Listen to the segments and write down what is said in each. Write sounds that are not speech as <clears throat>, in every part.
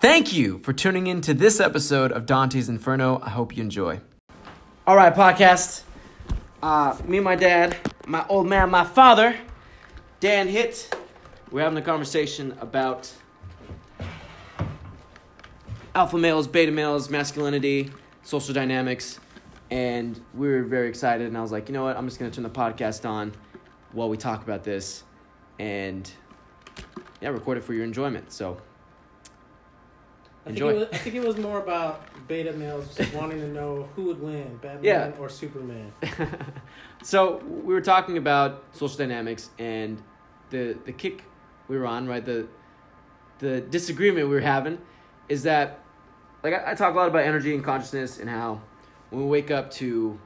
Thank you for tuning in to this episode of Dante's Inferno. I hope you enjoy. All right, podcast. Uh, me and my dad, my old man, my father, Dan Hit, we're having a conversation about alpha males, beta males, masculinity, social dynamics, and we were very excited. And I was like, you know what? I'm just gonna turn the podcast on while we talk about this, and yeah, record it for your enjoyment. So I think, Enjoy. was, I think it was more about beta males wanting to know who would win, Batman Yeah. or Superman. <laughs> so we were talking about social dynamics and the the kick we were on, right? The the disagreement we were having is that like I, I talk a lot about energy and consciousness and how when we wake up to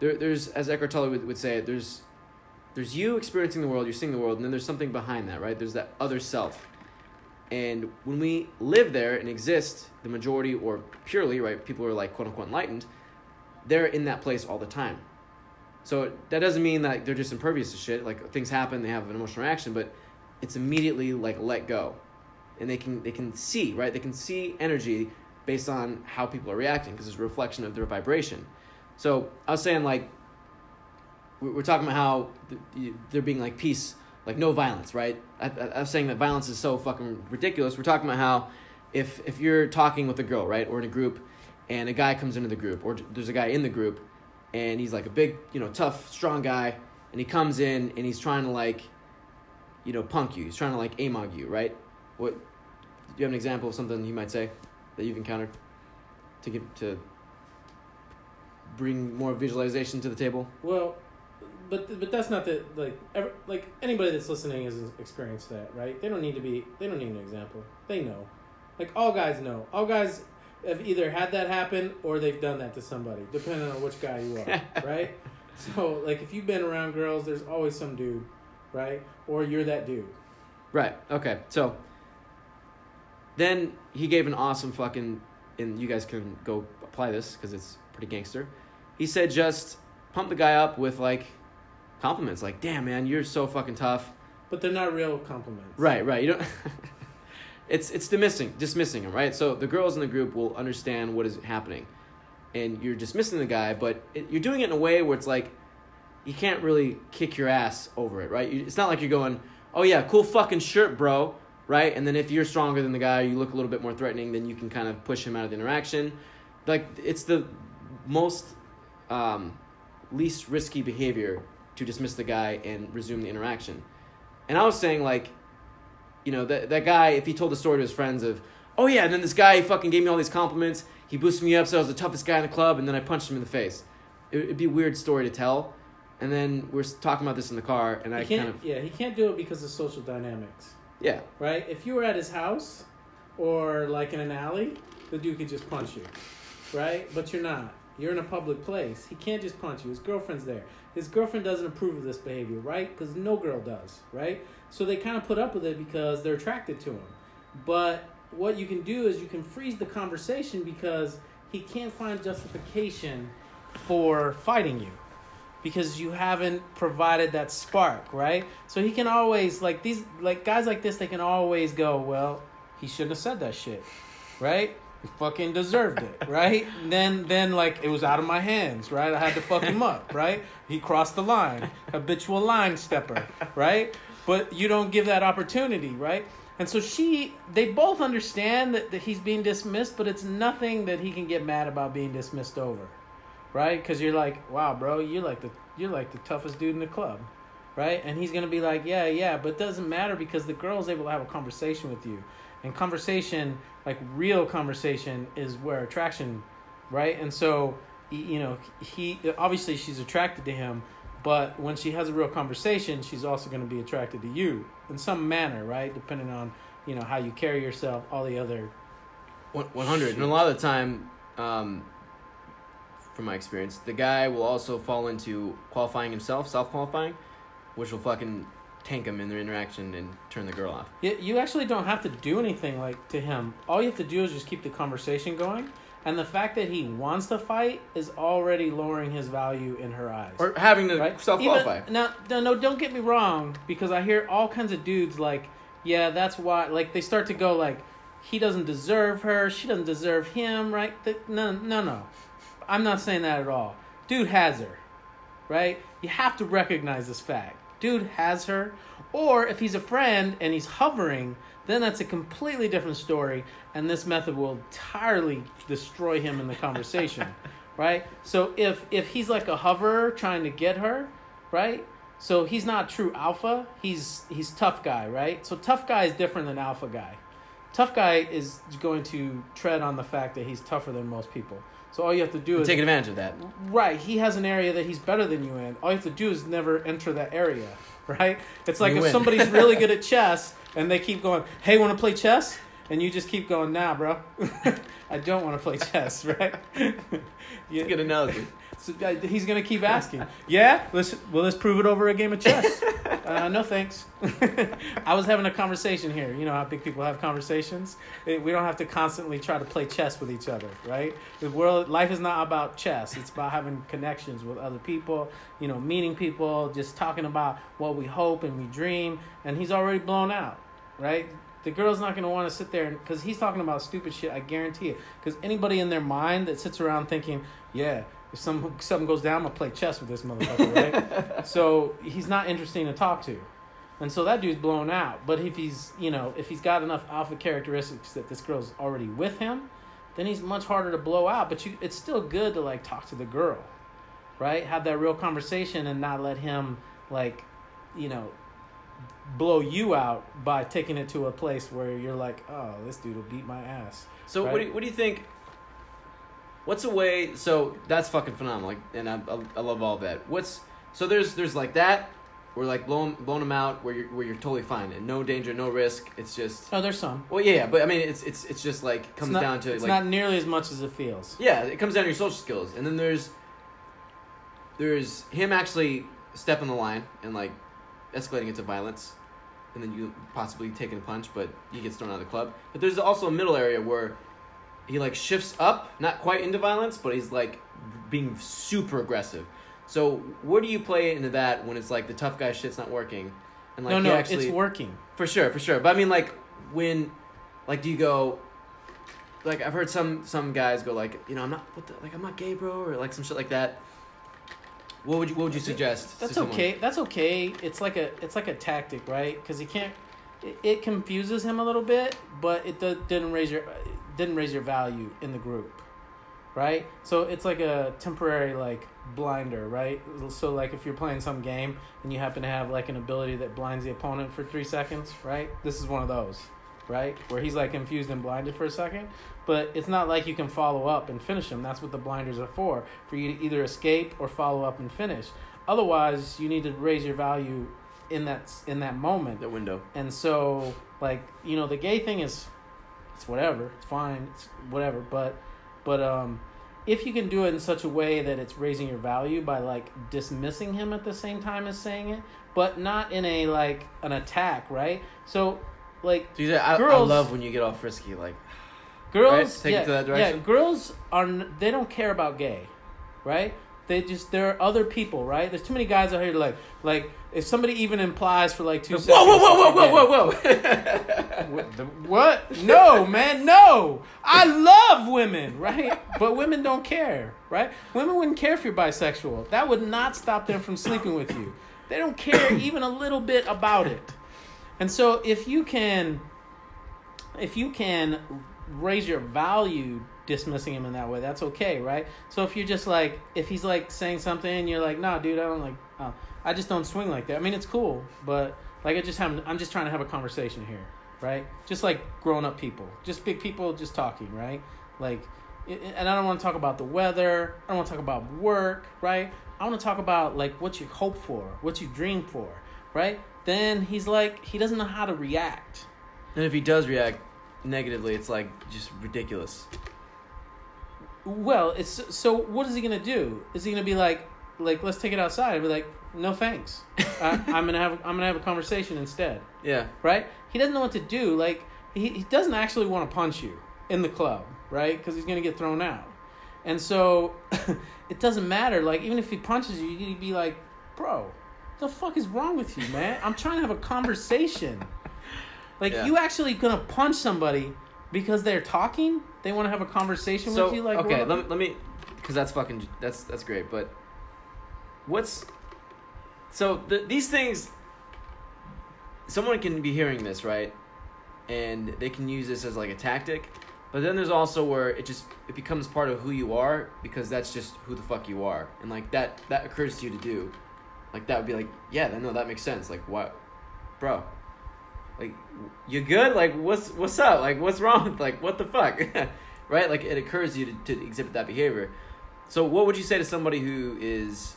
there there's as Eckhart Tolle would, would say there's there's you experiencing the world, you're seeing the world, and then there's something behind that, right? There's that other self. And when we live there and exist, the majority or purely, right, people are like quote unquote enlightened, they're in that place all the time. So that doesn't mean that they're just impervious to shit. Like things happen, they have an emotional reaction, but it's immediately like let go, and they can they can see right. They can see energy based on how people are reacting because it's a reflection of their vibration. So I was saying like we- we're talking about how they're being like peace, like no violence, right? I, I, I saying that violence is so fucking ridiculous. We're talking about how if if you're talking with a girl, right, or in a group, and a guy comes into the group, or there's a guy in the group, and he's like a big, you know, tough, strong guy, and he comes in and he's trying to like, you know, punk you. He's trying to like amog you, right? What? Do you have an example of something you might say that you've encountered to give to bring more visualization to the table? Well, but but that's not the like ever, like anybody that's listening has experienced that, right? They don't need to be. They don't need an example. They know, like all guys know. All guys have either had that happen or they've done that to somebody, depending on which guy you are, <laughs> right? So like if you've been around girls, there's always some dude, right? Or you're that dude. Right. Okay. So then he gave an awesome fucking, and you guys can go apply this because it's pretty gangster. He said just pump the guy up with like compliments, like "Damn man, you're so fucking tough." But they're not real compliments. Right. Right. You don't. <laughs> it's it's dismissing dismissing him. Right. So the girls in the group will understand what is happening, and you're dismissing the guy, but it, you're doing it in a way where it's like you can't really kick your ass over it. Right. You, it's not like you're going, "Oh yeah, cool fucking shirt, bro." right? And then if you're stronger than the guy, you look a little bit more threatening, then you can kind of push him out of the interaction. Like it's the most um, least risky behavior to dismiss the guy and resume the interaction. And I was saying like, you know, that that guy if he told the story to his friends of, oh yeah, and then this guy fucking gave me all these compliments, he boosted me up, so I was the toughest guy in the club, and then I punched him in the face. It, it'd be a weird story to tell. And then we're talking about this in the car, and I can't. kind of Yeah, he can't do it because of social dynamics. yeah. right? If you were at his house or like in an alley, the dude could just punch you, right? But you're not. You're in a public place. He can't just punch you. His girlfriend's there. His girlfriend doesn't approve of this behavior, right? Because no girl does, right? So they kind of put up with it because they're attracted to him. But what you can do is you can freeze the conversation because he can't find justification for fighting you because you haven't provided that spark, right? So he can always like these like guys like this they can always go, well, he shouldn't have said that shit. Right? He fucking deserved it, <laughs> right? then then like it was out of my hands, right? I had to fuck him up, right? He crossed the line. Habitual line stepper, right? But you don't give that opportunity, right? And so she they both understand that, that he's being dismissed, but it's nothing that he can get mad about being dismissed over right? Because you're like, wow, bro, you're like the you're like the toughest dude in the club, right? And he's gonna be like, yeah, yeah, but it doesn't matter because the girl's able to have a conversation with you, and conversation, like real conversation, is where attraction, right? And so, you know, he obviously she's attracted to him, but when she has a real conversation, she's also gonna be attracted to you in some manner, right? Depending on you know how you carry yourself, all the other One- 100 and a lot of the time um, from my experience the guy will also fall into qualifying himself self-qualifying which will fucking tank him in their interaction and turn the girl off You, you actually don't have to do anything like to him. All you have to do is just keep the conversation going. And the fact that he wants to fight is already lowering his value in her eyes. or having to right? self-qualify Even- Now, no, no, don't get me wrong, because I hear all kinds of dudes like, yeah, that's why. Like they start to go like, he doesn't deserve her, she doesn't deserve him, right? No, no, no. I'm not saying that at all. Dude has her, right? You have to recognize this fact. Dude has her. Or if he's a friend and he's hovering, then that's a completely different story, and this method will entirely destroy him in the conversation, <laughs> right? So if if he's like a hoverer trying to get her, right? So he's not true alpha. He's he's tough guy, right? So tough guy is different than alpha guy. Tough guy is going to tread on the fact that he's tougher than most people. So all you have to do is take advantage of that. Right. He has an area that he's better than you in. All you have to do is never enter that area. <laughs> Right. It's like You if win. somebody's really good at <laughs> chess and they keep going, "Hey, want to play chess?" and you just keep going, "Nah, bro, <laughs> I don't want to play chess." Right. It's a good analogy. So, uh, he's gonna keep asking. Yeah, let's well let's prove it over a game of chess. <laughs> uh, no thanks. <laughs> I was having a conversation here. You know how big people have conversations. Eh, We don't have to constantly try to play chess with each other, right? The world, life is not about chess. It's about having connections with other people. You know, meeting people, just talking about what we hope and we dream. And he's already blown out, right? The girl's not gonna want to sit there because he's talking about stupid shit. I guarantee it. Because anybody in their mind that sits around thinking, yeah, if some something goes down, I'm gonna play chess with this motherfucker, right? <laughs> so he's not interesting to talk to, and so that dude's blown out. But if he's you know if he's got enough alpha characteristics that this girl's already with him, then he's much harder to blow out. But you, it's still good to like talk to the girl, right? Have that real conversation and not let him like, you know, blow you out by taking it to a place where you're like, oh, this dude will beat my ass. So what do you, what do you think? What's a way? So that's fucking phenomenal. Like, and I, I, I love all that. What's so there's there's like that, where like blowing blowing them out where you're where you're totally fine and no danger, no risk. It's just Oh, there's some. well, yeah, yeah, but I mean, it's it's it's just like comes not, down to it's like not nearly as much as it feels. yeah, it comes down to your social skills, and then there's there's him actually stepping the line and like escalating it to violence, and then you possibly taking a punch, but he gets thrown out of the club. But there's also a middle area where he like shifts up, not quite into violence, but he's like being super aggressive. So where do you play into that when it's like the tough guy shit's not working, and like no, no, actually it's working. for sure, for sure. But I mean, like when, like, do you go? Like I've heard some some guys go like, you know, I'm not what the, like I'm not gay, bro, or like some shit like that. What would you What would you suggest? That's okay. That's okay. It's like a it's like a tactic, right? Because he can't. It, it confuses him a little bit, but it do, didn't raise your didn't raise your value in the group, right? So it's like a temporary like blinder, right? So like if you're playing some game and you happen to have like an ability that blinds the opponent for three seconds, right? This is one of those, right? Where he's like confused and blinded for a second, but it's not like you can follow up and finish him. That's what the blinders are for, for you to either escape or follow up and finish. Otherwise, you need to raise your value in that in that moment. the window. And so, like you know, the gay thing is, it's whatever, it's fine, it's whatever. But, but um, if you can do it in such a way that it's raising your value by like dismissing him at the same time as saying it, but not in a like an attack, right? So, like So you say, I, I love when you get all frisky, like girls, Right? Take it yeah, to that direction? yeah, girls are they don't care about gay, right? They just there are other people, right? There's too many guys out here like like if somebody even implies for like two whoa, seconds. whoa, whoa, whoa, whoa, whoa, whoa. What? The, what? No, man, no. I love women, right? But women don't care, right? Women wouldn't care if you're bisexual. That would not stop them from sleeping with you. They don't care even a little bit about it. And so if you can if you can raise your value dismissing him in that way, that's okay, right? So if you're just like if he's like saying something and you're like, "No, dude, I don't like oh, I just don't swing like that." I mean, it's cool, but like I just have I'm just trying to have a conversation here, right? Just like grown up people, just big people just talking, right? Like and I don't want to talk about the weather. I don't want to talk about work, right? I want to talk about like what you hope for, what you dream for, right? Then he's like he doesn't know how to react. and if he does react negatively, it's like just ridiculous. Well, it's so. What is he gonna do? Is he gonna be like, like, let's take it outside? And be like, no thanks. <laughs> I, I'm gonna have, I'm gonna have a conversation instead, Yeah. right? He doesn't know what to do. Like, he, he doesn't actually want to punch you in the club, right? Because he's gonna get thrown out, and so <laughs> it doesn't matter. Like, even if he punches you, you'd be like, bro, the fuck is wrong with you, man? I'm trying to have a conversation. Like, Yeah. you actually gonna punch somebody because they're talking. They want to have a conversation So with you. Like, okay, let me, let me, because that's fucking that's that's great. But what's so the, these things? Someone can be hearing this right, and they can use this as like a tactic. But then there's also where it just it becomes part of who you are because that's just who the fuck you are, and like that that occurs to you to do, like that would be like yeah, then no, that makes sense. Like what, bro? You good? Like what's what's up? Like what's wrong? <laughs> Like what the fuck? <laughs> right? Like it occurs to you to, to exhibit that behavior. So what would you say to somebody who is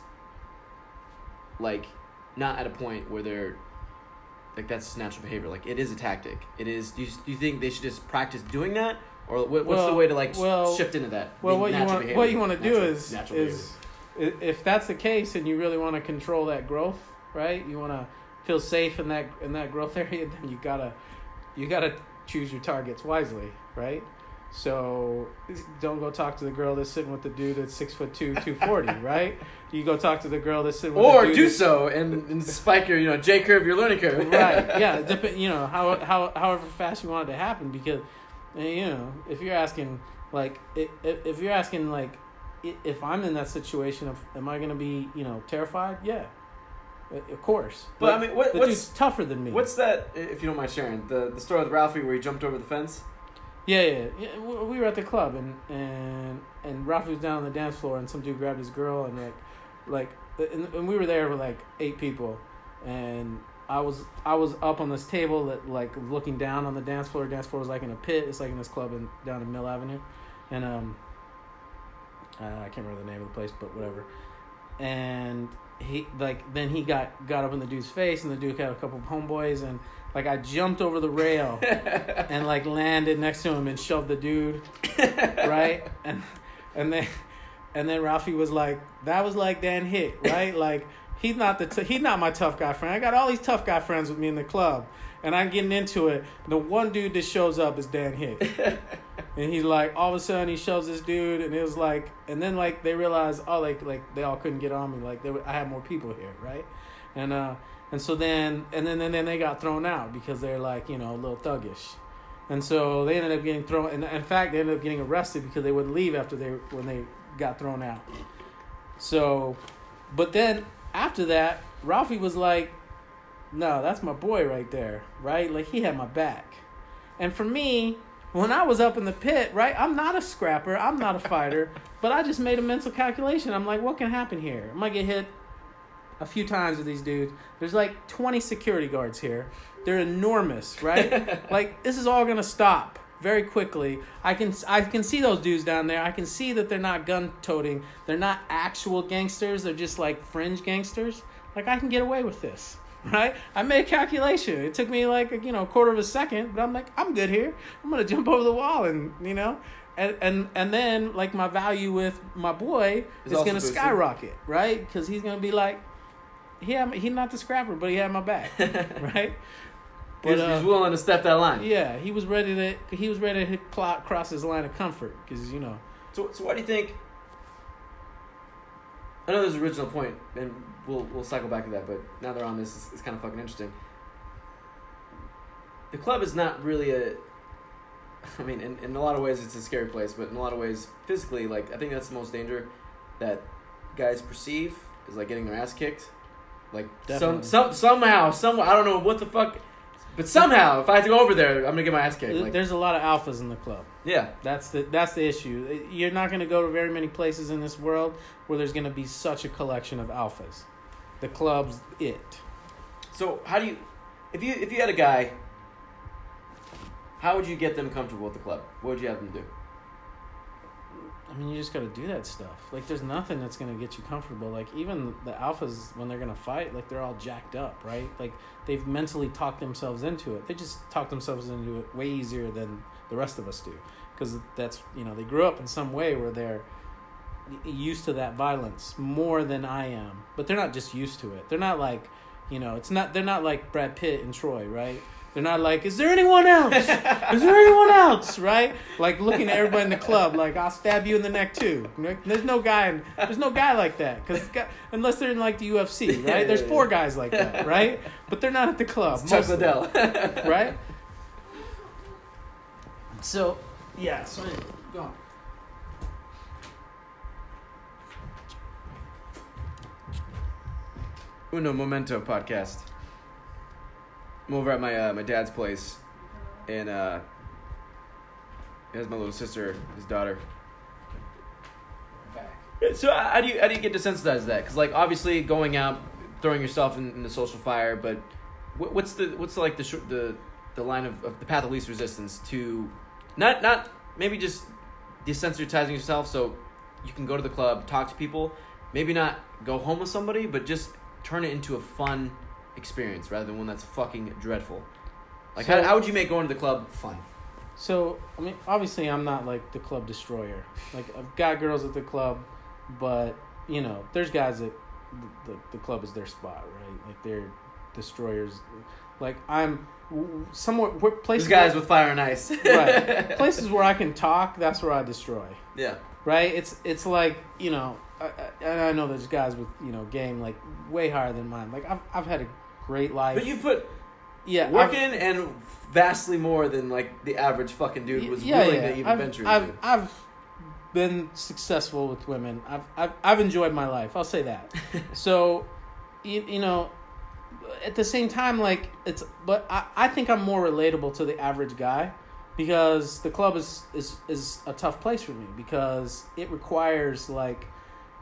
like not at a point where they're like that's just natural behavior? Like it is a tactic. It is. Do you, do you think they should just practice doing that, or what, what's the way to like well- shift into that? Well, what you want behavior? what you want to do Natural- is natural is if that's the case and you really want to control that growth, right? You want to feel safe in that in that growth <laughs> area, then you gotta you gotta choose your targets wisely, right? So don't go talk to the girl that's sitting with the dude that's six foot two, two forty, <laughs> right? You go talk to the girl that's sitting with or the dude do so and, and spike your you know J curve your learning curve. right <laughs> yeah dep- you know how, how however fast you want it to happen because uh, you know if you're asking like if you're asking like if i'm in that situation of am i going to be you know terrified yeah of course But I mean, what, what's tougher than me what's that? If you don't mind sharing the the story with Ralphie where he jumped over the fence. yeah yeah, yeah. we we were at the club and and and Ralphie was down on the dance floor and some dude grabbed his girl and like like and, and we were there with like eight people and I was I was up on this table that like looking down on the dance floor. Dance floor was like in a pit. It's like in this club in down in Mill Avenue, and um, I can't remember the name of the place, but whatever. And he like then he got got up in the dude's face, and the dude had a couple of homeboys, and like I jumped over the rail <laughs> and like landed next to him and shoved the dude right? <laughs> And and then and then Ralphie was like that was like Dan Hit right? Like he's not the t- he's not my tough guy friend. I got all these tough guy friends with me in the club and I'm getting into it. The one dude that shows up is Dan Hit <laughs> and he's like all of a sudden he shows this dude and it was like and then like they realized oh like like they all couldn't get on me. Like they were, I had more people here right? And uh and so then and then and then they got thrown out because they're like you know a little thuggish. And so they ended up getting thrown and in fact they ended up getting arrested because they wouldn't leave after they when they got thrown out. So but then after that Ralphie was like no that's my boy right there right? Like he had my back. And for me when I was up in the pit, right, I'm not a scrapper, I'm not a fighter, <laughs> but I just made a mental calculation. I'm like, what can happen here? I might get hit a few times with these dudes. There's like 20 security guards here. They're enormous, right? <laughs> like this is all gonna stop very quickly. I can I can see those dudes down there. I can see that they're not gun toting. They're not actual gangsters. They're just like fringe gangsters. Like I can get away with this, <laughs> right? I made a calculation. It took me like you know a quarter of a second, but I'm like I'm good here. I'm gonna jump over the wall and you know. And, and and then like my value with my boy Is is gonna boosted. skyrocket, right? Because he's gonna be like, he had, he's not the scrapper, but he had my back, <laughs> right? But, he's, uh, willing to step that line. Yeah, he was ready to he was ready to cl- cross his line of comfort because you know So, so why do you think? I know there's an original point, and we'll we'll cycle back to that. But now they're on this, it's, it's kind of fucking interesting. The club is not really a. <laughs> I mean, in, in a lot of ways, it's a scary place, but in a lot of ways, physically, like I think that's the most danger that guys perceive is like getting their ass kicked. Like some some somehow some I don't know what the fuck, but somehow if I have to go over there, I'm gonna get my ass kicked. Like, there's a lot of alphas in the club. yeah, That's the that's the issue. You're not going to go to very many places in this world where there's going to be such a collection of alphas. The club's it. So how do you, if you if you had a guy, how would you get them comfortable with the club? What would you have them do? I mean, you just got to do that stuff. Like, there's nothing that's going to get you comfortable. Like, even the alphas, when they're going to fight, like, they're all jacked up, right? Like, they've mentally talked themselves into it. They just talk themselves into it way easier than the rest of us do. Because that's, you know, they grew up in some way where they're used to that violence more than I am. But they're not just used to it. They're not like, you know, it's not, they're not like Brad Pitt and Troy, right? They're not like, is there anyone else? <laughs> Is there anyone else? Right? Like looking at everybody in the club, like I'll stab you in the neck too. There's no guy, in, there's no guy like that, because unless they're in like the UFC, right? There's four guys like that, <laughs> right? But they're not at the club, Chuck Liddell. right? <laughs> So yeah, so go on. Uno Momento podcast. I'm over at my uh, my dad's place, and uh, has my little sister, his daughter. So uh, how do you how do you get desensitized to that? Because like obviously going out, throwing yourself in, in the social fire, but what, what's the what's like the the the line of, of the path of least resistance to not not maybe just desensitizing yourself so you can go to the club, talk to people, maybe not go home with somebody, but just turn it into a fun experience rather than one that's fucking dreadful. Like So- how, how would you make going to the club fun? So I mean, obviously, I'm not like the club destroyer. Like I've got girls at the club, but you know, there's guys that the, the, the club is their spot, right? Like they're destroyers. Like I'm somewhere where These places guys where, with fire and ice. <laughs> right <laughs> places where I can talk. That's where I destroy. Yeah. Right? It's it's like you know, I, I, and I know there's guys with you know game like way higher than mine. Like I've I've had a great life. But you put yeah, work I've- in and vastly more than like the average fucking dude was yeah, willing yeah. to even I've, venture I've, into. I've been successful with women. I've, I've, I've enjoyed my life. I'll say that. <laughs> so, you, you know, at the same time, like it's, but I, I think I'm more relatable to the average guy because the club is, is, is a tough place for me because it requires like,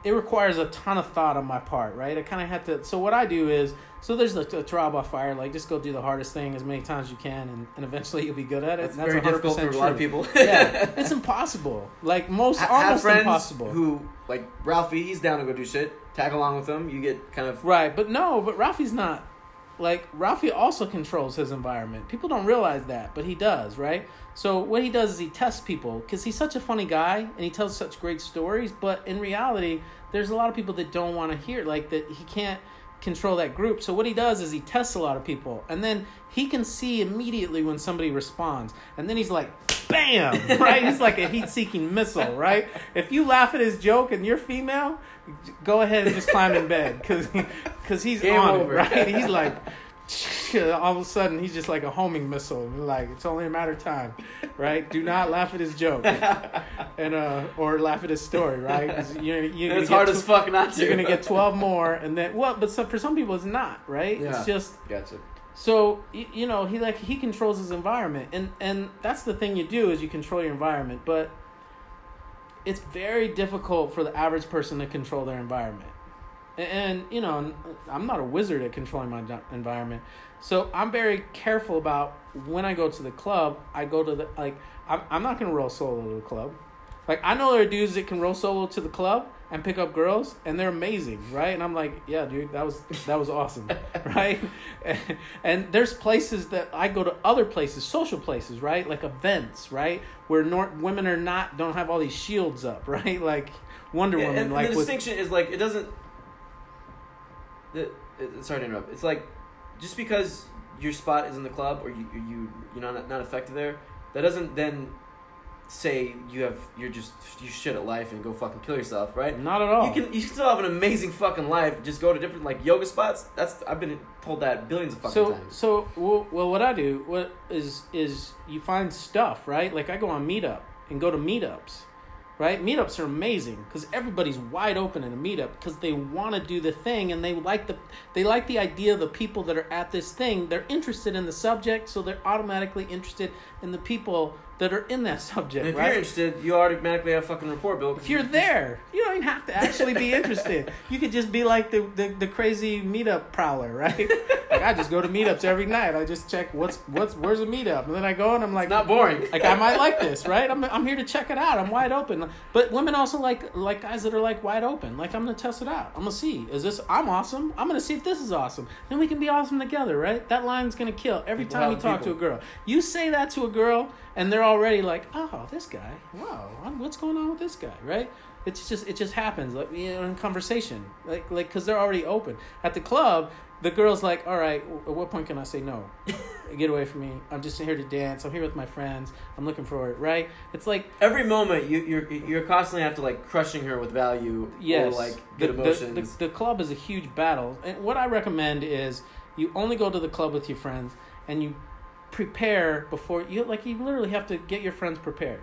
it requires a ton of thought on my part, right? I kind of have to. So what I do is, so there's like a trial by fire. Like just go do the hardest thing as many times as you can, and, and eventually you'll be good at it. That's, and very difficult 100% for a lot of people. yeah, <laughs> it's impossible. Like most, have almost impossible. who like Ralphie. He's down to go do shit. Tag along with him. You get kind of right, but no, but Ralphie's not. Like Ralphie also controls his environment. People don't realize that, but he does, right? So what he does is he tests people because he's such a funny guy and he tells such great stories. But in reality, there's a lot of people that don't want to hear like that. He can't control that group. So what he does is he tests a lot of people, and then he can see immediately when somebody responds, and then he's like, "Bam!" <laughs> Right? He's like a heat-seeking missile, right? If you laugh at his joke and you're female, go ahead and just climb in bed because because he's Game on over. it, right? He's like. <laughs> All of a sudden, he's just like a homing missile. Like it's only a matter of time, right? Do not <laughs> laugh at his joke, and uh, or laugh at his story, right? <laughs> You're, you're it's hard get as fuck not to. you're gonna get 12 more and then well but some, for some people it's not right Yeah. it's just Gotcha. so you, you know he like he controls his environment and and that's the thing you do is you control your environment but it's very difficult for the average person to control their environment and, and you know i'm not a wizard at controlling my environment so i'm very careful about when i go to the club i go to the like i'm, I'm not gonna roll solo to the club like I know there are dudes that can roll solo to the club and pick up girls, and they're amazing, right? And I'm like, yeah, dude, that was that was awesome, <laughs> right? And there's places that I go to other places, social places, right? Like events, right, where nor- women are not don't have all these shields up, <laughs> right? Like Wonder Yeah, Woman, and, like the with distinction is like it doesn't. The, it, sorry to interrupt. It's like just because your spot is in the club or you you you're not not effective there, that doesn't then say you have you're just you shit at life and go fucking kill yourself, right? not at all. You can you can still have an amazing fucking life. Just go to different like yoga spots. That's I've been told that billions of fucking so times. so well, well what i do what is is you find stuff right like i go on meetup and go to meetups right? Meetups are amazing because everybody's wide open in a meetup because they want to do the thing and they like the they like the idea of the people that are at this thing. They're interested in the subject so they're automatically interested in the people that are in that <laughs> subject And if right you're interested, you automatically have a fucking rapport built. if you're there, you don't even have to actually be interested. You could just be like the, the, the crazy meetup prowler, right? <laughs> Like I just go to meetups every night. I just check what's what's where's a meetup, and then I go and I'm like, It's not boring. like I might like this, <laughs> right? I'm I'm here to check it out. I'm wide open. But women also like like guys that are like wide open. Like I'm gonna test it out. I'm gonna see is this I'm awesome. I'm gonna see if this is awesome. Then we can be awesome together, right? That line's gonna kill every People time you talk people. to a girl. You say that to a girl, and they're already like, oh, this guy. Wow, what's going on with this guy, right? It's just it just happens like you know in conversation like like because they're already open at the club. The girl's like, all right, at what point can I say no? <laughs> Get away from me. I'm just here to dance. I'm here with my friends. I'm looking for it, right? It's like Every moment you you're you're constantly have to like crushing her with value yes, or like the, good the- emotions. The, the, club is a huge battle, and what I recommend is you only go to the club with your friends, and you prepare before you like you literally have to get your friends prepared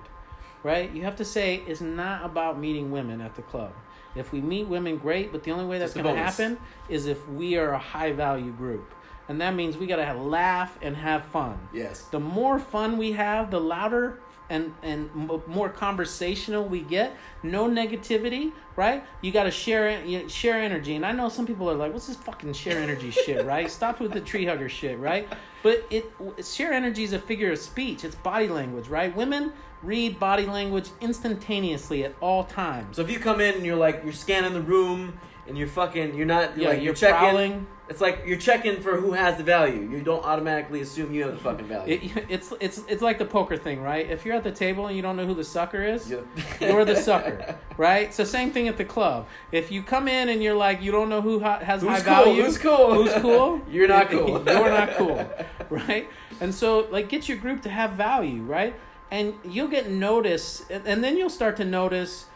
right? You have to say it's not about meeting women at the club. If we meet women great but the only way that's going to happen is if we are a high value group. And that means we got to laugh and have fun. Yes. the more fun we have, the louder and and more conversational we get. No negativity, right? You got to share you share energy. And I know some people are like, "What's this fucking share energy <laughs> shit?" Right? Stop with the tree hugger shit, right? But it share energy is a figure of speech. It's body language, right? Women read body language instantaneously at all times. So if you come in and you're like you're scanning the room and you're fucking you're not Yeah, like you're you're checking. prowling. It's like you're checking for who has the value. You don't automatically assume you have the fucking value. It, <laughs> it's it's it's like the poker thing, right? If you're at the table and you don't know who the sucker is, You- <laughs> you're the sucker, <laughs> right? So same thing at the club. If you come in and you're like, you don't know who ha- has Who's high cool? value, Who's cool? who's cool, You're not cool. you're not cool, right? And so like, get your group to have value, right? And you'll get noticed, and, and then you'll start to notice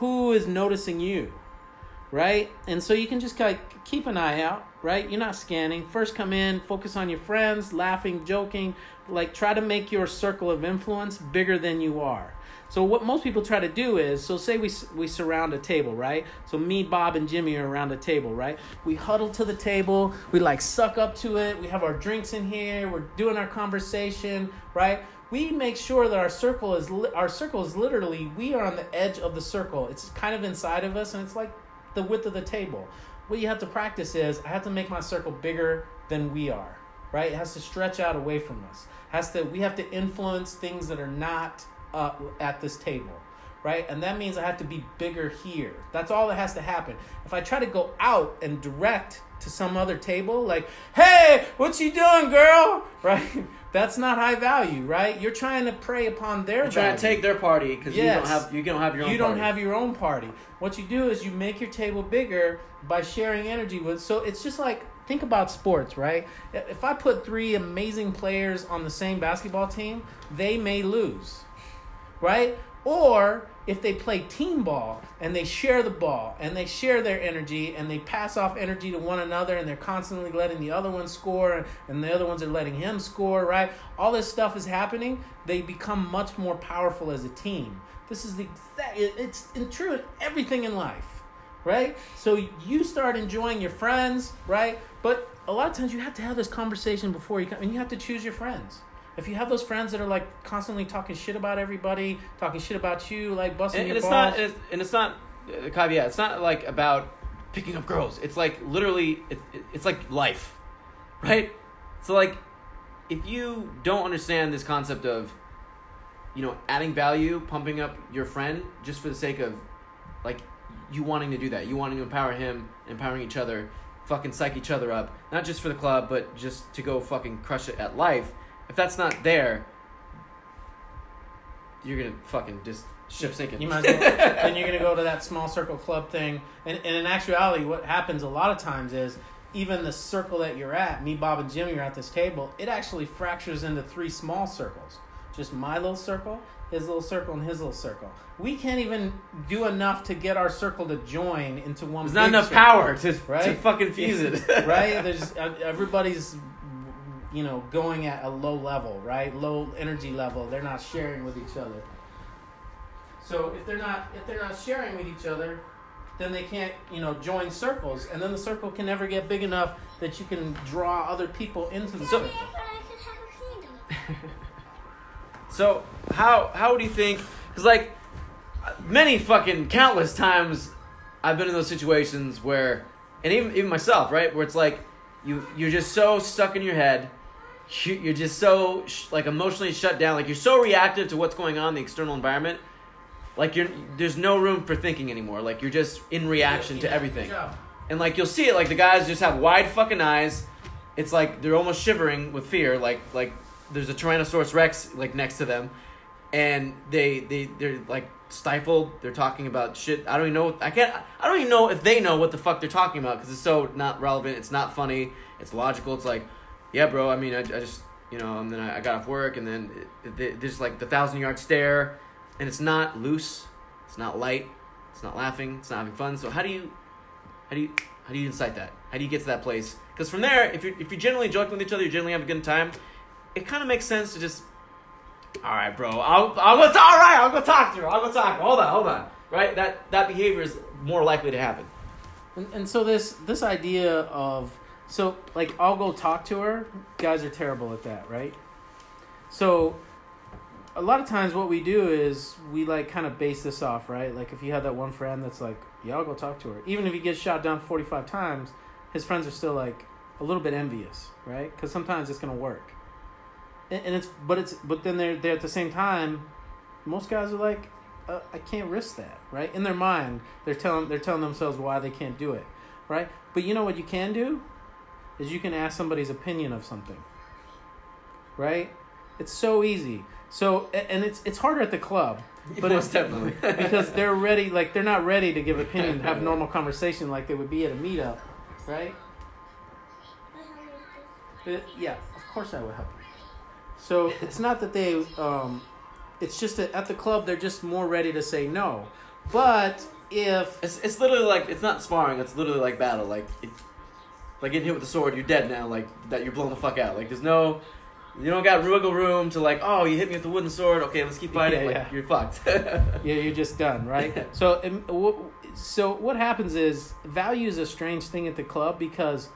who is noticing you, right? And so you can just like keep an eye out, right? You're not scanning. First come in, focus on your friends, laughing, joking, like try to make your circle of influence bigger than you are. So what most people try to do is, so say we we surround a table, right? So me, Bob, and Jimmy are around a table, right? We huddle to the table, we like suck up to it. We have our drinks in here. We're doing our conversation, right? We make sure that our circle is li- our circle is literally we are on the edge of the circle. It's kind of inside of us, and it's like the width of the table. What you have to practice is I have to make my circle bigger than we are, right? It has to stretch out away from us. Has to we have to influence things that are not uh, at this table, right? And that means I have to be bigger here. That's all that has to happen. If I try to go out and direct to some other table, like, "Hey, what you doing, girl?" <laughs> Right? That's not high value, right? You're trying to prey upon their You're trying value to take their party because you don't have you don't have your own. you don't party. have your own party. What you do is you make your table bigger by sharing energy with. So it's just like think about sports, right? If I put three amazing players on the same basketball team, they may lose, right? Or if they play team ball and they share the ball and they share their energy and they pass off energy to one another and they're constantly letting the other one score and the other ones are letting him score, right? All this stuff is happening. They become much more powerful as a team. This is the exact, it's true in everything in life, right? So you start enjoying your friends, right? But a lot of times you have to have this conversation before you come, and you have to choose your friends. If you have those friends that are like constantly talking shit about everybody, talking shit about you, like busting and, your and it's balls, not it's, and it's not uh, caveat it's not like about picking up girls. It's like literally it, it- it's like life <laughs> right? So like if you don't understand this concept of you know adding value pumping up your friend just for the sake of like you wanting to do that you wanting to empower him empowering each other fucking psych each other up not just for the club but just to go fucking crush it at life if that's not there you're gonna fucking just ship sinking You might as well. <laughs> then you're gonna go to that small circle club thing, and, and in actuality, what happens a lot of times is even the circle that you're at, me, Bob, and Jimmy are at this table. It actually fractures into three small circles. Just my little circle, his little circle, and his little circle. We can't even do enough to get our circle to join into one. There's not enough circle. power to, right? to fucking fuse it. right? <laughs> There's uh, everybody's, you know, going at a low level, right? Low energy level. They're not sharing with each other. So if they're not if they're not sharing with each other, then they can't, you know, join circles, and then the circle can never get big enough that you can draw other people into the circle. Daddy, I thought I could have a candle. <laughs> So how how do you think? Because like many fucking countless times, I've been in those situations where, and even even myself, right, where it's like you you're just so stuck in your head. You- You're just so like emotionally shut down. Like you're so reactive to what's going on in the external environment. Like you're there's no room for thinking anymore. Like you're just in reaction to everything. And like you'll see it, like the guys just have wide fucking eyes. It's like they're almost shivering with fear. Like like there's a Tyrannosaurus Rex like next to them, and they they they're like stifled. They're talking about shit. I don't even know. I can't. I don't even know if they know what the fuck they're talking about because it's so not relevant. It's not funny. It's logical. It's like, yeah, bro. I mean, I, I just you know, and then I, I got off work, and then there's like the thousand yard stare, and it's not loose. It's not light. It's not laughing. It's not having fun. So how do you how do you how do you incite that? How do you get to that place? Because from there, if you're if you're generally joking with each other, you generally have a good time. it kind of makes sense to just. All right, bro. I'll I'll go. T- all right, I'll go talk to her. I'll go talk. Hold on, hold on. Right, that that behavior is more likely to happen. And, and so this this idea of so like I'll go talk to her. Guys are terrible at that, right? So a lot of times what we do is we like kind of base this off, right? Like if you have that one friend that's like, yeah, I'll go talk to her. Even if he gets shot down 45 times, his friends are still like a little bit envious, right? Cuz sometimes it's going to work. And, and it's but it's but then they're they're at the same time most guys are like uh, I can't risk that, right? In their mind, they're telling they're telling themselves why they can't do it, right? But you know what you can do is you can ask somebody's opinion of something, right? It's so easy. So and it's it's harder at the club, <laughs> but Most it's definitely. <laughs> because they're ready, like they're not ready to give opinion, have normal conversation like they would be at a meetup, right? Yeah, of course I would help. you. So it's not that they, um, it's just that at the club they're just more ready to say no. But if It's it's literally like it's not sparring. It's literally like battle. Like it, like getting hit with the sword, you're dead now. Like that, you're blown the fuck out. Like there's no, you don't got wiggle room to like, oh, you hit me with the wooden sword. Okay, let's keep fighting. Yeah, like yeah. you're fucked. <laughs> yeah, you're just done, right? <laughs> so, um, so what happens is value is a strange thing at the club because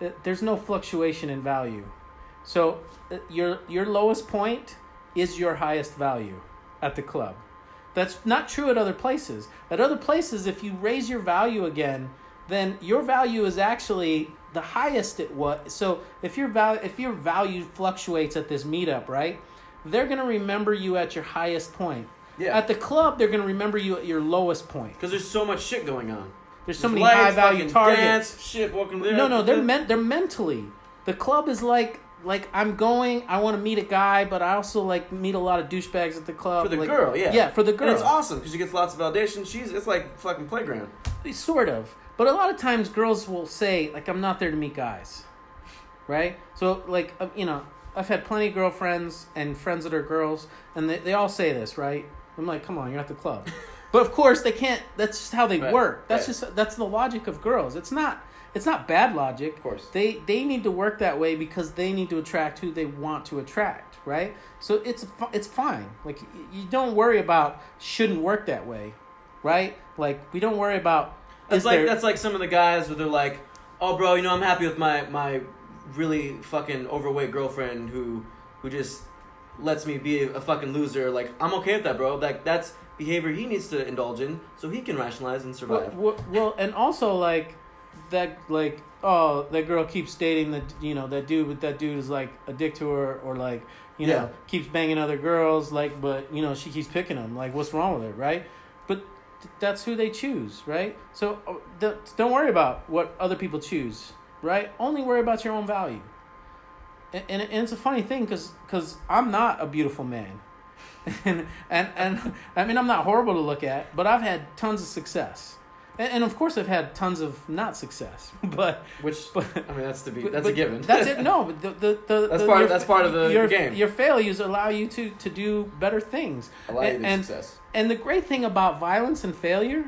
uh, there's no fluctuation in value. So, uh, your your lowest point is your highest value at the club. That's not true at other places. At other places, if you raise your value again, then your value is actually the highest it was. So if your value if your value fluctuates at this meetup, right? They're gonna remember you at your highest point. yeah, At the club, they're gonna remember you at your lowest point. because there's so much shit going on. There's so There's many high value targets. Dance, shit, welcome there. No, no, they're meant. They're mentally. The club is like like I'm going. I want to meet a guy, but I also like meet a lot of douchebags at the club. for the like- girl. Yeah, yeah, for the girl. And it's awesome because she gets lots of validation. She's it's like fucking playground. Sort of. But a lot of times girls will say, like, I'm not there to meet guys. Right? So, like, uh, you know, I've had plenty of girlfriends and friends that are girls, and they, they all say this, right? I'm like, come on, you're at the club. <laughs> but of course, they can't, that's just how they Right, work. That's right. just, that's the logic of girls. It's not, it's not bad logic. Of course. They, they need to work that way because they need to attract who they want to attract, right? So it's, it's fine. Like, you don't worry about shouldn't work that way, right? Like, we don't worry about That's like there- that's like some of the guys where they're like, "Oh, bro, you know, I'm happy with my my really fucking overweight girlfriend who who just lets me be a, fucking loser. Like, I'm okay with that, bro. Like, that's behavior he needs to indulge in so he can rationalize and survive. well, well, and also like that, like oh, that girl keeps dating that you know that dude, but that dude is like a dick to her, or like you know Yeah. keeps banging other girls, like but you know she keeps picking them. Like what's wrong with it, right? That's who they choose, right? So uh, don't worry about what other people choose, right? Only worry about your own value. And, and, and it's a funny thing because I'm not a beautiful man. <laughs> and, and and I mean I'm not horrible to look at, but I've had tons of success, and, and of course I've had tons of not success. <laughs> But Which <laughs> but I mean, that's to be that's a given. That's it. No, but the the, the That's the- part- your- that's part of the- your, game. Your failures allow you to to do better things. Allow you and, to and, success. And the great thing about violence and failure,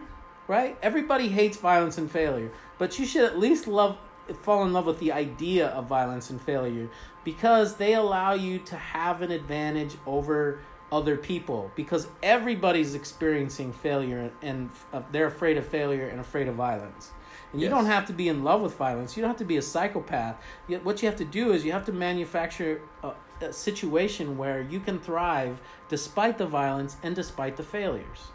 right? Everybody hates violence and failure, but you should at least love fall in love with the idea of violence and failure because they allow you to have an advantage over other people because everybody's experiencing failure and uh, they're afraid of failure and afraid of violence. And you don't have to be in love with violence. You don't have to be a psychopath. Yet what you have to do is you have to manufacture a, situation where you can thrive despite the violence and despite the failures.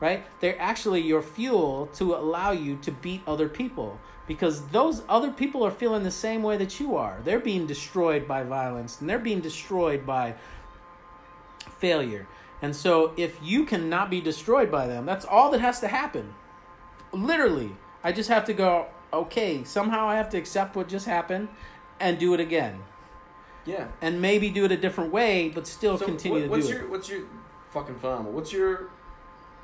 Right? They're actually your fuel to allow you to beat other people because those other people are feeling the same way that you are. They're being destroyed by violence and they're being destroyed by failure. And so if you cannot be destroyed by them, that's all that has to happen. Literally, I just have to go, okay, somehow I have to accept what just happened and do it again. Yeah. And maybe do it a different way, but still So continue what, to what's do your it. what's your fucking phenomenal? What's your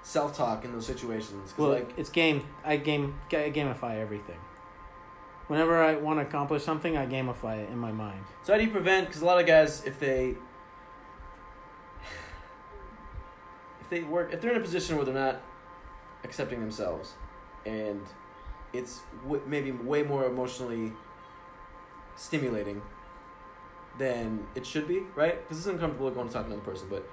self talk in those situations? 'Cause, Well, like it's game. I game. I gamify everything. Whenever I want to accomplish something, I gamify it in my mind. So how do you prevent? Because a lot of guys, if they <sighs> if they work, if they're in a position where they're not accepting themselves, and it's w- maybe way more emotionally stimulating than it should be, right? Because it's uncomfortable going to talk to another person, but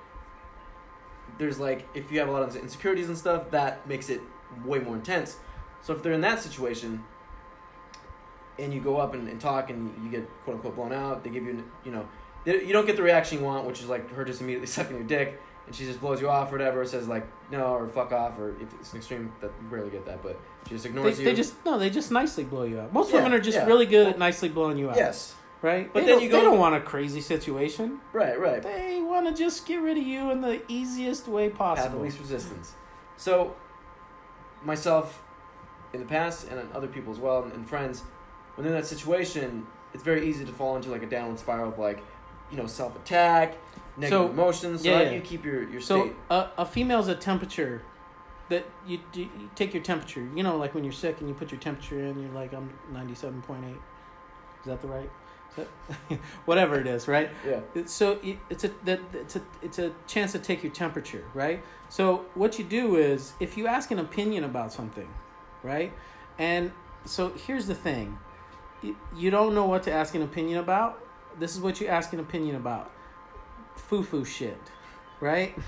there's like if you have a lot of insecurities and stuff, that makes it way more intense. So if they're in that situation, and you go up and, and talk and you get quote unquote blown out, they give you you know they- you don't get the reaction you want, which is like her just immediately <laughs> sucking your dick and she just blows you off or whatever, says like no or fuck off or if it's an extreme that you rarely get that, but she just They, ignores you. they just no, they just nicely blow you out. Most Yeah, women are just yeah. really good at nicely blowing you out. yes, right. But they then you go- they don't want a crazy situation. right, right. They want to just get rid of you in the easiest way path of possible. least resistance. So, myself, in the past, and other people as well, and, friends, when they're in that situation, it's very easy to fall into like a downward spiral of like, you know, self attack, negative So, emotions. So yeah, do you keep your your So state? a, a female's a temperature that you, you, you take your temperature. You know, like when you're sick and you put your temperature in, you're like, I'm 97.8. Is that the right? <laughs> Whatever it is, right? Yeah. So it- it's a that it's a it's a chance to take your temperature, right? So what you do is if you ask an opinion about something, right? And so here's the thing, you, you don't know what to ask an opinion about. This is what you ask an opinion about, foo foo shit, right? <laughs>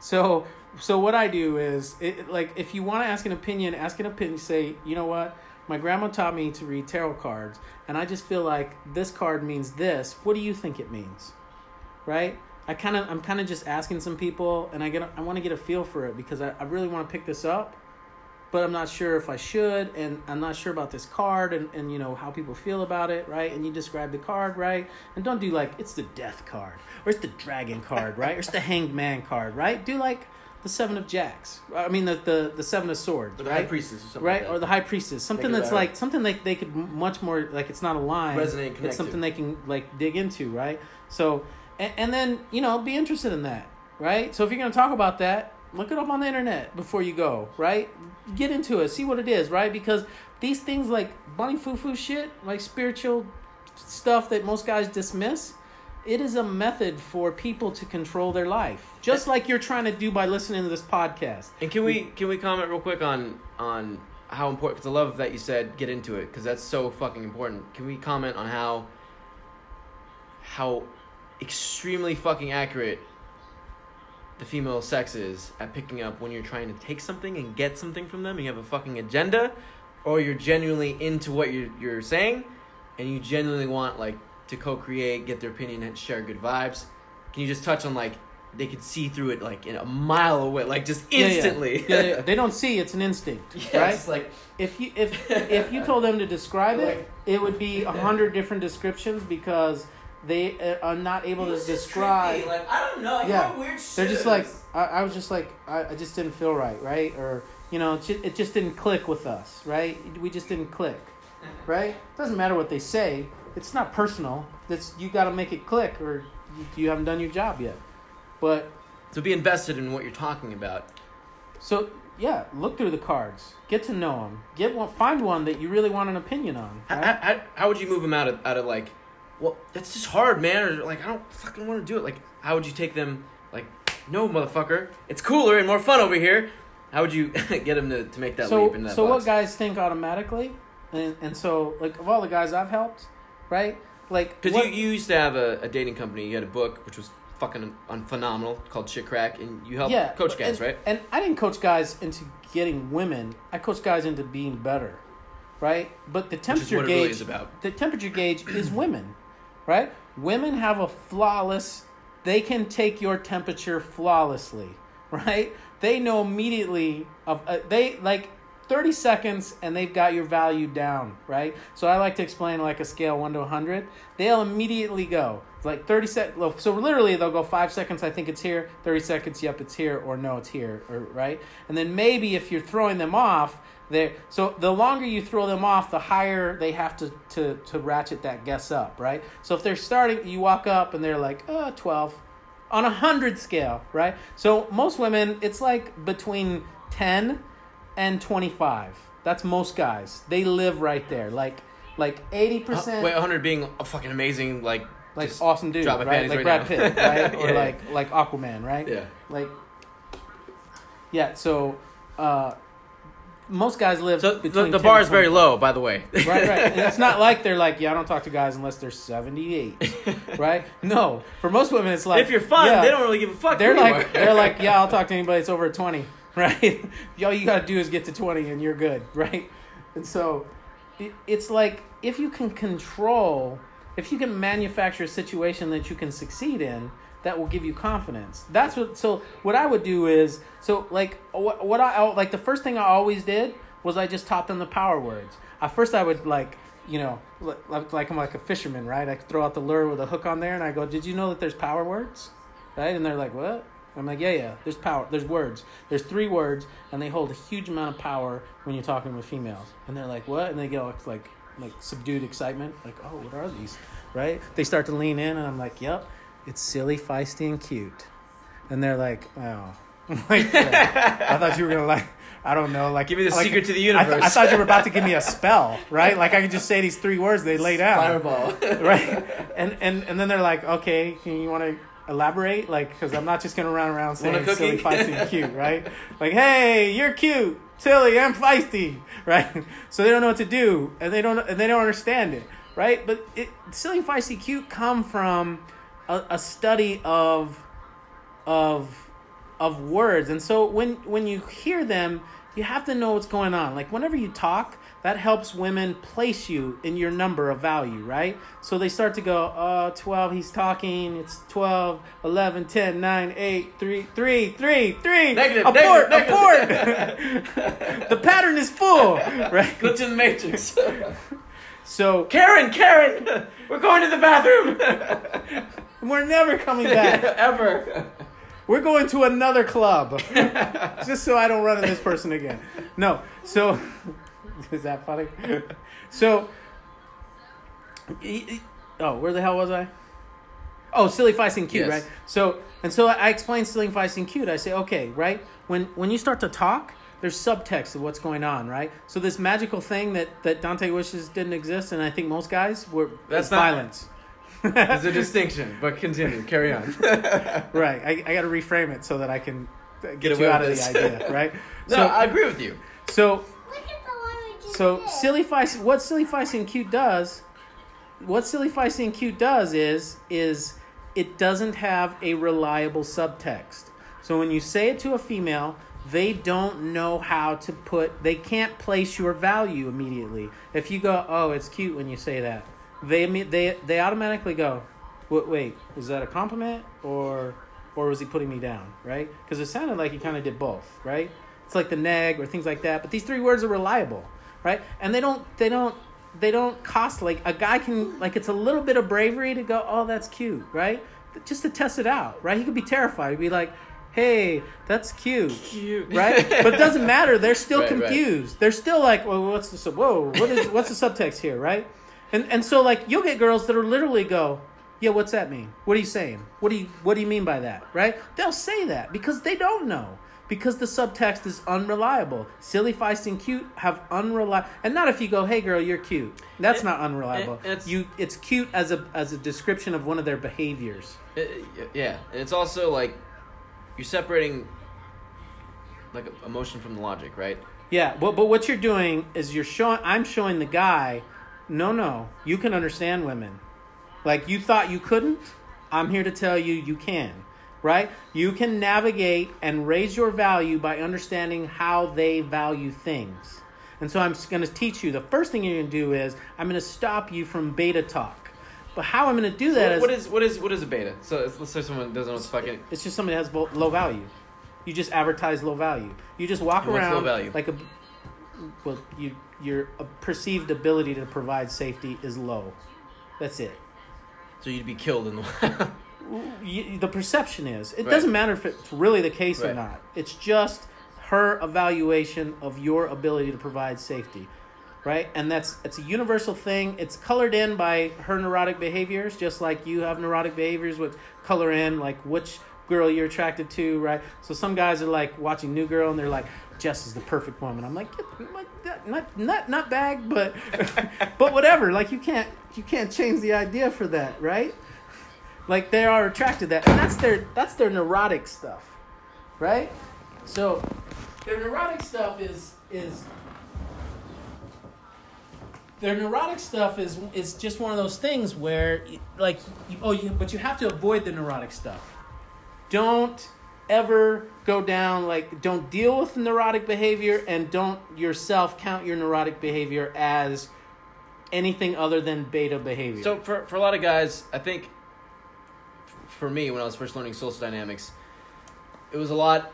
So so what I do is it, like if you want to ask an opinion, ask an opinion. Say you know what. My grandma taught me to read tarot cards, and I just feel like this card means this. What do you think it means? Right? I kind of, I'm kind of just asking some people, and I get, I want to get a feel for it because I, I really want to pick this up, but I'm not sure if I should, and I'm not sure about this card, and and you know how people feel about it, right? And you describe the card, right? And don't do like it's the death card, or it's the dragon card, right? Or it's the hanged man card, right? Do like the seven of jacks. I mean the the, the seven of swords, Or the right? high priestess or something. right Like or the high priestess something that's better. like something like they could much more like it's not a line Resonate it's something to. they can like dig into right so and, and then you know be interested in that right so if you're going to talk about that look it up on the internet before you go right get into it see what it is right because these things like bunny foo foo shit like spiritual stuff that most guys dismiss it is a method for people to control their life just like you're trying to do by listening to this podcast And can we can we comment real quick on on how important? Because I love that you said get into it because that's so fucking important. Can we comment on how how extremely fucking accurate the female sex is at picking up when you're trying to take something and get something from them? And you have a fucking agenda, or you're genuinely into what you're you're saying, and you genuinely want like to co-create, get their opinion, and share good vibes. Can you just touch on like they could see through it like in a mile away, like just Yeah, yeah. instantly? Yeah, yeah. they don't see it's an instinct <laughs> Yeah, right it's like if you if if you told them to describe it, Like- <laughs> it would be a hundred different descriptions because they uh, are not able to describe. Like I don't know. Yeah. weird They're just like I, I was just like I, I just didn't feel right, right? Or you know, it just, it just didn't click with us, right? We just didn't click, right? Doesn't matter what they say. It's not personal. That's you got to make it click, or you, you haven't done your job yet. But to be invested in what you're talking about. so yeah, look through the cards, get to know them, get one, find one that you really want an opinion on. How, right? how, how would you move them out of out of like, well, that's just hard, man. Or like I don't fucking want to do it. Like how would you take them? Like no, motherfucker, it's cooler and more fun over here. How would you <laughs> get them to, to make that so leap that so box? what guys think automatically and and so like of all the guys i've helped right like Because you, you used to have a, a dating company. You had a book which was fucking un- phenomenal called Shit Crack, and you helped yeah coach guys, and, right? and i didn't coach guys into getting women i coached guys into being better right but the temperature gauge really is about. the temperature gauge is women right women have a flawless they can take your temperature flawlessly <laughs> right they know immediately of uh, they like 30 seconds and they've got your value down right? So i like to explain like a scale 1 to 100 they'll immediately go like 30 sec so literally they'll go 5 seconds i think it's here 30 seconds yep it's here or no it's here or right? And then maybe if you're throwing them off they so the longer you throw them off the higher they have to to to ratchet that guess up right? So if they're starting you walk up and they're like uh 12 on a 100 scale right? So most women it's like between 10 and 25 that's most guys they live right there like like 80% Uh, wait, 100 being a fucking amazing like like awesome dude, right? Like right Brad now. Pitt, right? <laughs> Or Yeah, like like Aquaman, right? yeah. Like yeah, so uh most guys live So the, the 10 bar is very low, by the way. right, right. And it's not like they're like, yeah, I don't talk to guys unless they're 78, <laughs> right? No. For most women, it's like if you're fun, yeah, they don't really give a fuck. They're you like, they're like, <laughs> yeah, I'll talk to anybody that's over 20, <laughs> right? All you gotta do is get to 20 and you're good, <laughs> right? And so, it, it's like if you can control, if you can manufacture a situation that you can succeed in, that will give you confidence. That's what. So what I would do is, so like what what I oh, like the first thing I always did was I just taught them the power words. At first, I would like you know like like I'm like a fisherman, right? I throw out the lure with a hook on there, and I go, "Did you know that there's power words?" Right? And they're like, "What?" I'm like, "Yeah, yeah. There's power. There's words. There's three words, and they hold a huge amount of power when you're talking with females." And they're like, "What?" And they get all like like subdued excitement, like, "Oh, what are these?" Right? They start to lean in, and I'm like, "Yep, it's silly, feisty, and cute." And they're like, "Oh." <laughs> like. I thought you were gonna like, I don't know, like Give me the like- secret to the I, th- universe. I thought you were about to give me a spell, right? Like I could just say these three words, they lay down, Fireball. <laughs> right? And and and then they're like, okay, can you want to elaborate? Like, because I'm not just gonna run around saying silly, feisty, and cute, <laughs> right? Like, hey, you're cute, silly, and feisty, <laughs> right? So they don't know what to do, and they don't and they don't understand it, right? But it, silly, feisty, cute come from a, a study of of of words and so when when you hear them you have to know what's going on like whenever you talk that helps women place you in your number of value right so they start to go uh 12 he's talking it's 12 11 10 9 8 3 3 3 3 Negative, abort negative, abort negative. <laughs> the pattern is full right Glitch in the matrix. <laughs> so Karen, Karen, we're going to the bathroom. <laughs> we're never coming back Ever. We're going to another club. Just so I don't run into this person again. No. So <laughs> is that funny? <laughs> So y- y- oh, where the hell was I? Oh, silly, feisty, and cute, Yes. right? So and so I explain silly, feisty, and cute. I say, okay, right? When when you start to talk, there's subtext of what's going on, right? So this magical thing that that Dante wishes didn't exist, and I think most guys were That's not- violence. There's a <laughs> distinction, but continue. Carry on. Right. I, I got to reframe it so that I can get, Get you out of with the idea, right? No, so, I agree with you. so, so silly. What silly feisty cute does, what silly cute does is is it doesn't have a reliable subtext. So when you say it to a female, they don't know how to put. They can't place your value immediately. If you go, oh, it's cute when you say that, they they they automatically go, wait, wait, that a compliment or or was he putting me down? Right? Because it sounded like he kind of did both. Right? It's like the neg or things like that. But these three words are reliable, right? And they don't they don't they don't cost like a guy can like it's a little bit of bravery to go, oh, that's cute, right? Just to test it out, right? He could be terrified. He'd be like, hey, that's cute Cute. right? But it doesn't matter. They're still <laughs> Right, right. confused. They're still like, well, what's the sub- whoa? What is what's the subtext here, right? And and so like you'll get girls that are literally go, yeah, what's that mean? What are you saying? What do you what do you mean by that, right? They'll say that because they don't know. Because the subtext is unreliable. Silly, feisty, and cute have unreliable, and not if you go, "Hey, girl, you're cute." That's It- not unreliable. it- it's- you, it's cute as a as a description of one of their behaviors. It- yeah, and it's also like you're separating like emotion from the logic, right? Yeah, but but what you're doing is you're showing. I'm showing the guy. No, no, you can understand women. Like you thought you couldn't. I'm here to tell you you can. Right? You can navigate and raise your value by understanding how they value things. And so I'm going to teach you. The first thing you're going to do is I'm going to stop you from beta talk. But how I'm going to do that So is what is what is what is a beta? So it's- let's say someone doesn't know what's fucking. it's just somebody that has low value. You just advertise low value. You just walk And around low value? like a well, you your perceived ability to provide safety is low. That's it. So you'd be killed in the. <laughs> <laughs> The perception is. It Right. doesn't matter if it's really the case or not. It's just her evaluation of your ability to provide safety. Right? And that's it's a universal thing. It's colored in by her neurotic behaviors, just like you have neurotic behaviors which color in like which girl you're attracted to, right? So some guys are like watching New Girl and they're like, Jess is the perfect woman. I'm like, "Get- not not not bag, but <laughs> but whatever. Like you can't you can't change the idea for that, right? Like they are attracted to that, and that's their that's their neurotic stuff, right? So their neurotic stuff is is their neurotic stuff is is just one of those things where like you, oh you, but you have to avoid the neurotic stuff. Don't ever go down like don't deal with neurotic behavior and don't yourself count your neurotic behavior as anything other than beta behavior. So for for a lot of guys, I think for me when I was first learning social dynamics, it was a lot.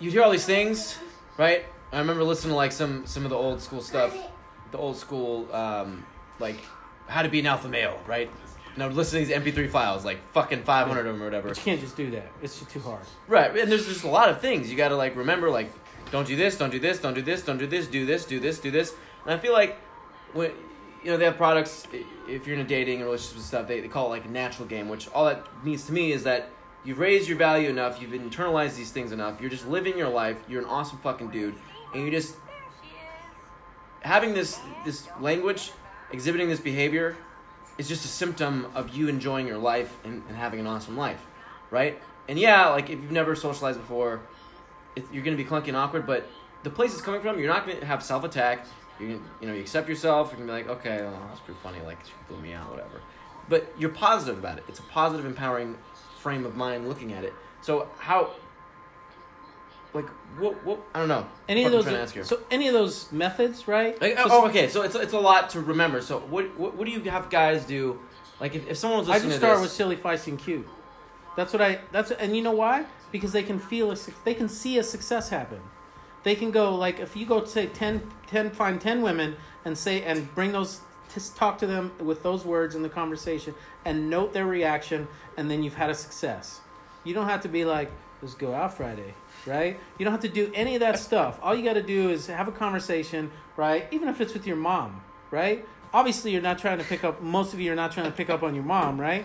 You'd hear all these things, right? I remember listening to like some some of the old school stuff, the old school um, like how to be an alpha male, right? And I would listen to these MP3 files, like fucking 500 of them or whatever. but you can't just do that it's just too hard Right, and there's just a lot of things you got to like remember. Like, don't do this, don't do this, don't do this, don't do this, do this, do this, do this. And I feel like when you know they have products, if you're in a dating relationship and stuff, they, they call it like a natural game. Which all that means to me is that you've raised your value enough, you've internalized these things enough. You're just living your life. You're an awesome fucking dude, and you just having this this language, exhibiting this behavior, is just a symptom of you enjoying your life and, and having an awesome life, right? And yeah, like if you've never socialized before, it, you're gonna be clunky and awkward. But the place it's coming from, you're not gonna have self attack. You you know, you accept yourself. You're gonna be like, okay, well, that's pretty funny. Like she blew me out, whatever. But you're positive about it. It's a positive, empowering frame of mind looking at it. So how, like, what, what? I don't know. any What of I'm trying to those so any of those methods right Like, oh, So- oh, okay. So it's it's a lot to remember. So what what, what do you have guys do? Like if, if someone was I listening just start this, with silly, feisty, and cute. That's what I. That's and you know why? Because they can feel a. They can see a success happen. They can go like if you go say 10, 10 find ten women and say and bring those just talk to them with those words in the conversation and note their reaction and then you've had a success. You don't have to be like let's go out Friday, right? You don't have to do any of that stuff. All you got to do is have a conversation, right? Even if it's with your mom, right? Obviously, you're not trying to pick up. Most of you are not trying to pick up on your mom, right?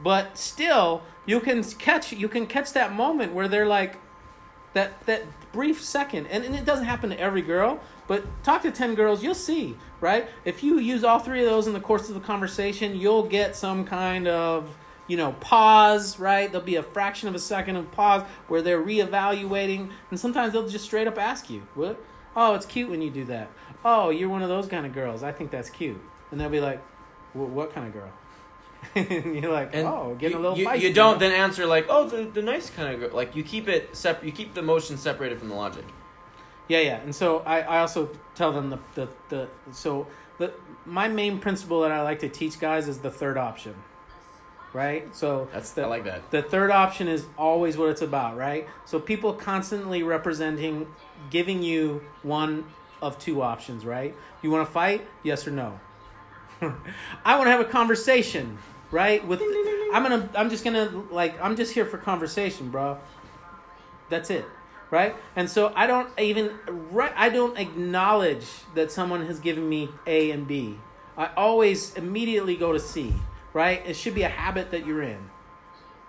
But still, you can catch you can catch that moment where they're like, that that brief second, and, and it doesn't happen to every girl. But talk to ten girls, you'll see, right? If you use all three of those in the course of the conversation, you'll get some kind of you know pause, right? There'll be a fraction of a second of pause where they're reevaluating, and sometimes they'll just straight up ask you, "What? Oh, it's cute when you do that. Oh, you're one of those kind of girls. I think that's cute." And they'll be like, "What kind of girl?" <laughs> and you're like, and "Oh, getting you, a little you, you don't then answer like, oh, the, the nice kind of girl. Like you keep it separate. You keep the emotion separated from the logic. Yeah, yeah. And so I, I also tell them the, the, the so the my main principle that I like to teach guys is the third option. Right? So That's the, I like that. the third option is always what it's about, right? So people constantly representing giving you one of two options, right? You want to fight? Yes or no? <laughs> I want to have a conversation, right? With I'm going to I'm just going to like I'm just here for conversation, bro. That's it. Right? And so I don't even right I don't acknowledge that someone has given me A and B. I always immediately go to C, right? It should be a habit that you're in.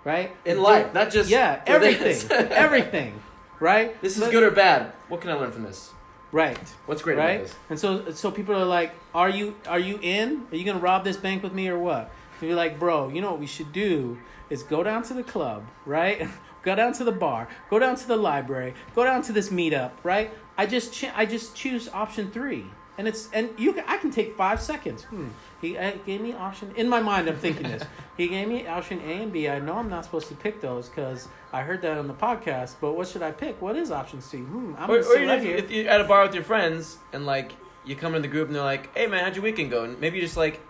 Right? In life, not just Yeah, everything. <laughs> everything. Right? This is But- good or bad. What can I learn from this? Right. What's great right? about this? And so so people are like, "Are you are you in? Are you gonna rob this bank with me or what?" You're like, "Bro, you know what we should do is go down to the club, right? <laughs> go down to the bar, go down to the library, go down to this meetup, right? I just ch- I just choose option three, and it's and you can, I can take five seconds. Hmm. He uh, gave me option in my mind. I'm thinking this. <laughs> He gave me option A and B. I know I'm not supposed to pick those because I heard that on the podcast. But what should I pick? What is option C? Hmm. I'm Or, or sit even right if, if you're at a bar with your friends and like you come in the group and they're like, "Hey man, how'd your weekend go?" And maybe you just like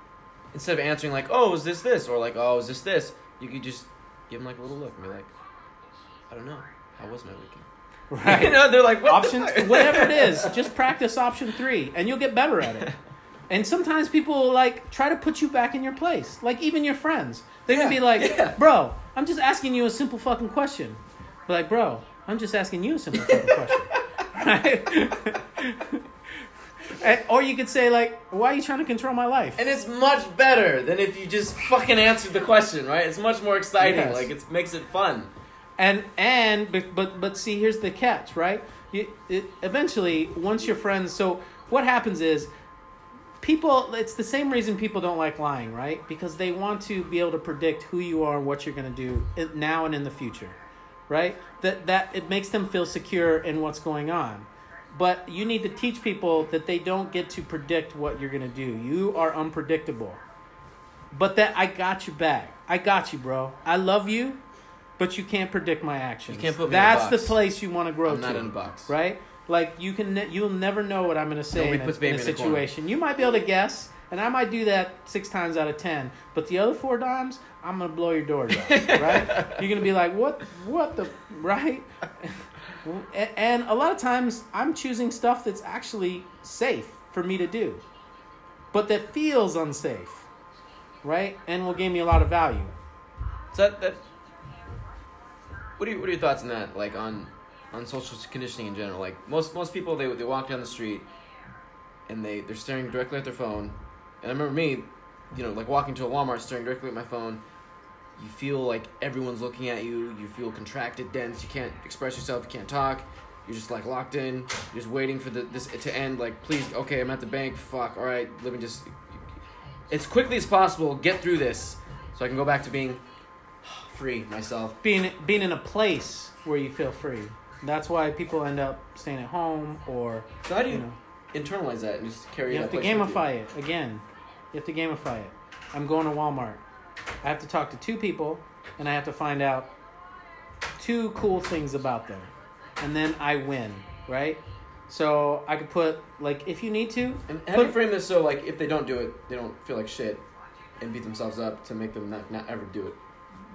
instead of answering like, "Oh, is this this?" or like, "Oh, is this this?" You could just give them like a little look and be like, "I don't know, how was my weekend?" <laughs> right. you know, they're like, what option <laughs> whatever it is just practice option three and you'll get better at it <laughs> and sometimes people like try to put you back in your place like even your friends they're gonna be like yeah. bro i'm just asking you a simple fucking question like bro i'm just asking you a simple fucking question right And- or you could say like why are you trying to control my life And it's much better than if you just fucking answered the question, right? It's much more exciting. Yes. Like it makes it fun. and and but but, but see here's the catch right you, it, eventually once your friends so what happens is people it's the same reason people don't like lying right because they want to be able to predict who you are and what you're going to do now and in the future right that that it makes them feel secure in what's going on but you need to teach people that they don't get to predict what you're gonna do. You are unpredictable. But that I got you back. I got you, bro. I love you, but you can't predict my actions. You can't put me in a That's box. the place you want to grow I'm not to. in a box. right? Like you can, ne- you'll never know what I'm going to say Nobody in a, puts in baby a in the corner. situation. You might be able to guess, and I might do that six times out of ten. But the other four times, I'm going to blow your doors <laughs> off, right? You're going to be like, what, what the, right? <laughs> And a lot of times, I'm choosing stuff that's actually safe for me to do, but that feels unsafe, right? And will give me a lot of value. So that, that what are you, what are your thoughts on that? Like on on social conditioning in general? Like most most people they they walk down the street and they they're staring directly at their phone. And I remember me, you know, like walking to a Walmart staring directly at my phone. You feel like everyone's looking at you. You feel contracted, dense. You can't express yourself. You can't talk. You're just like locked in. You're just waiting for the this to end. Like, please, okay, I'm at the bank. Fuck. All right, let me just as quickly as possible get through this, so I can go back to being free myself. being being in a place where you feel free. That's why people end up staying at home or So how do you, you know internalize that and just carry you that have to place with you? gamify it again. You have to gamify it. I'm going to Walmart. I have to talk to two people and I have to find out two cool things about them. And then I win, right? So I could put like if you need to And how do you frame this so like if they don't do it, they don't feel like shit and beat themselves up to make them not, not ever do it.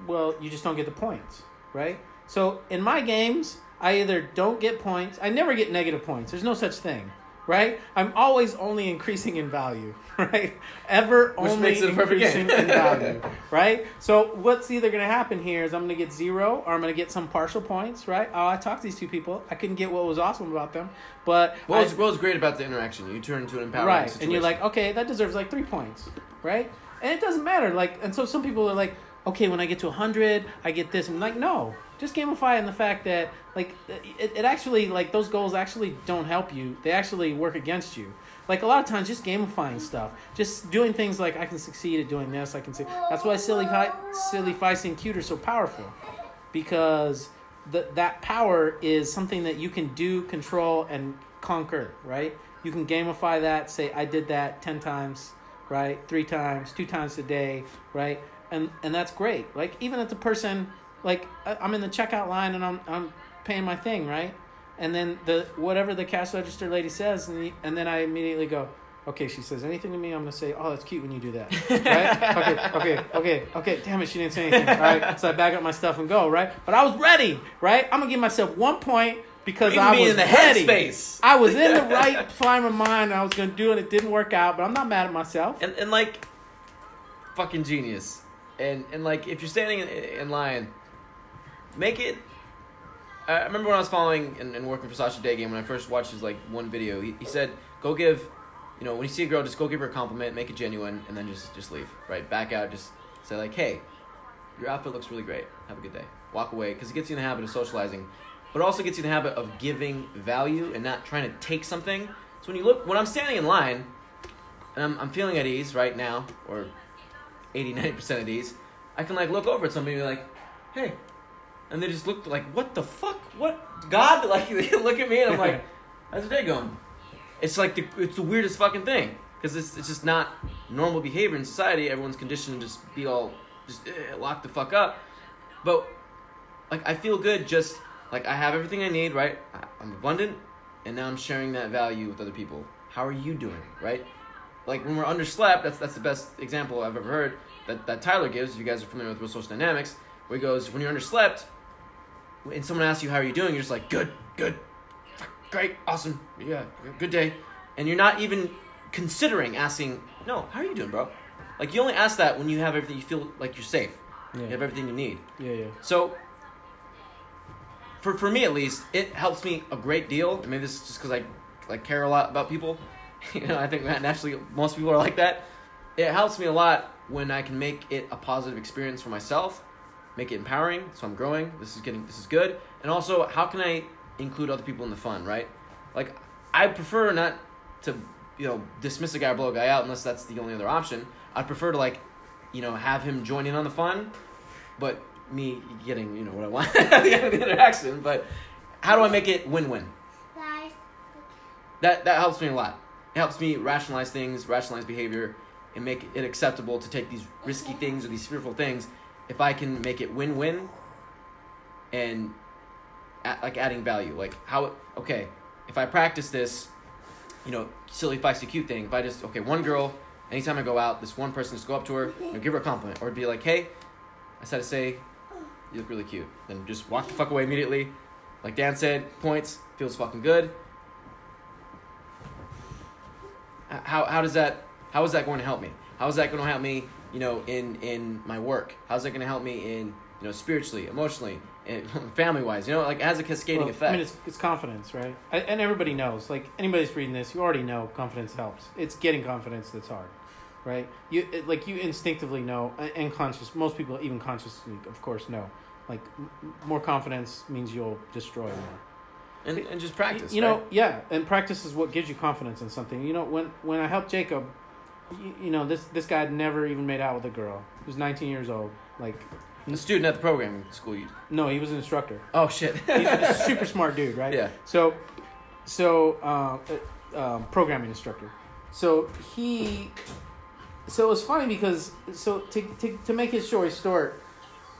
well, you just don't get the points, right? So in my games, I either don't get points. I never get negative points. There's no such thing, right? I'm always only increasing in value, <laughs> right? Ever Which only makes it increasing in value, <laughs> right? So what's either going to happen here is I'm going to get zero or I'm going to get some partial points, right? Oh, I talked to these two people. I couldn't get what was awesome about them, but What I- was, what was great about the interaction? You turn into an empowering right situation. and you're like okay that deserves like three points right and it doesn't matter like and so some people are like okay when i get to 100 i get this and I'm like no just gamify in the fact that like it, it actually like those goals actually don't help you they actually work against you like a lot of times just gamifying stuff just doing things like i can succeed at doing this i can see that's why silly Fi- silly feisty and cute are so powerful because the, that power is something that you can do, control, and conquer, right? You can gamify that, say, I did that 10 times, right? Three times, two times a day, right? And, and that's great. Like, even if the person, like, I- I'm in the checkout line and I'm, I'm paying my thing, right? And then the whatever the cash register lady says, and, the, and then I immediately go, okay, she says anything to me, I'm gonna say, oh, that's cute when you do that, <laughs> right? okay, okay, okay, okay. Damn it, she didn't say anything. All right, so I back up my stuff and go, right? But I was ready, right? I'm gonna give myself one point because I was in the ready. headspace. I was in the right frame of mind. I was gonna do it. It didn't work out, but I'm not mad at myself. and, and like fucking genius and and like if you're standing in, in line make it I remember when I was following and, and working for Sasha Day Game when I first watched his like one video he, he said go give you know when you see a girl just go give her a compliment make it genuine and then just just leave right? Back out just say like hey your outfit looks really great. Have a good day. Walk away because it gets you in the habit of socializing but also gets you in the habit of giving value and not trying to take something. So when you look when I'm standing in line and I'm, I'm feeling at ease right now, or 80, 90% at ease, I can like look over at somebody and be like, hey. And they just look like, what the fuck? What? God? <laughs> Like, they look at me and I'm like, <laughs> how's your day going? It's like, the, it's the weirdest fucking thing. Because it's, it's just not normal behavior in society. Everyone's conditioned to just be all, just eh, lock the fuck up. But, like, I feel good just, like, I have everything I need, right? I'm abundant, and now I'm sharing that value with other people. How are you doing, right? like when we're underslept, that's that's the best example I've ever heard that, that Tyler gives. If you guys are familiar with real social dynamics, where he goes, when you're underslept, and someone asks you how are you doing, you're just like good, good, great, awesome, yeah, good day, and you're not even considering asking, no, how are you doing, bro? Like you only ask that when you have everything, you feel like you're safe, you have everything you need. yeah, yeah. So, for for me at least, it helps me a great deal. I mean, this is just because I like care a lot about people. <laughs> you know, I think that naturally most people are like that. It helps me a lot when I can make it a positive experience for myself, make it empowering, so I'm growing. This is getting this is good, and also how can I include other people in the fun, right? Like I prefer not to you know dismiss a guy or blow a guy out unless that's the only other option. i'd prefer to like you know have him join in on the fun, but me getting you know what I want at <laughs> the end of the interaction. But how do I make it win-win? Guys, that that helps me a lot. It helps me rationalize things, rationalize behavior, and make it acceptable to take these risky things or these fearful things. If I can make it win-win, and a- like adding value, like how okay, if I practice this, you know, silly feisty cute thing. If I just okay, one girl, anytime I go out, this one person just go up to her, you know, give her a compliment, or be like, hey, I said to say, you look really cute. Then just walk the fuck away immediately. Like Dan said, points feels fucking good. How how does that how is that going to help me? How is that going to help me? You know, in in my work. How's it going to help me in you know spiritually, emotionally, and <laughs> family wise? You know, like it has a cascading Well, effect. I mean, it's, it's confidence, right? I, and everybody knows. Like anybody's reading this, you already know confidence helps. It's getting confidence that's hard, right? You it, like you instinctively know, and- conscious. Most people, even consciously, of course, know. Like m- more confidence means you'll destroy more. and, and just practice. You know, right? yeah, and practice is what gives you confidence in something. You know, when when I helped Jacob, you, you know this this guy had never even made out with a girl. He was 19 years old. Like, a student at the programming school. You, no, he was an instructor. oh shit. <laughs> He's a super smart dude, right? Yeah. So, so uh, uh, um, programming instructor. So he, so it was funny because so to to, to make his story short,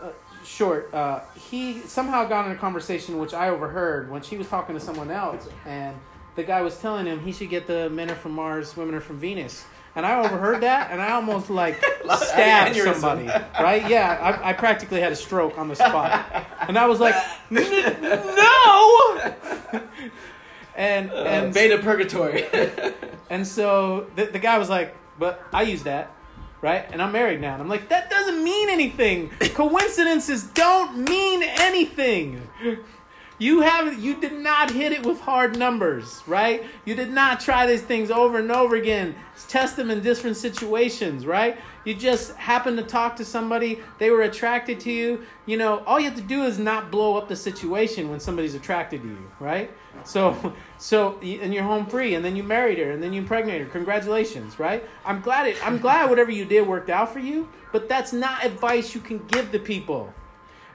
uh, short, uh, he somehow got in a conversation which I overheard when she was talking to someone else, and the guy was telling him he should get the men are from Mars, women are from Venus. And I overheard that, and I almost like <laughs> stabbed somebody, right? Yeah, I, I practically had a stroke on the spot, and I was like, <laughs> "No!" and Uh, and beta purgatory. <laughs> and so the, the guy was like, but I use that, right? And I'm married now. And I'm like, that doesn't mean anything. Coincidences don't mean anything. You have you did not hit it with hard numbers, right? You did not try these things over and over again. Test them in different situations, right? You just happened to talk to somebody, they were attracted to you. You know, all you have to do is not blow up the situation when somebody's attracted to you, right? So, <laughs> so and you're home free, and then you married her, and then you impregnated her. Congratulations, right? I'm glad it. I'm glad whatever you did worked out for you, but that's not advice you can give to people.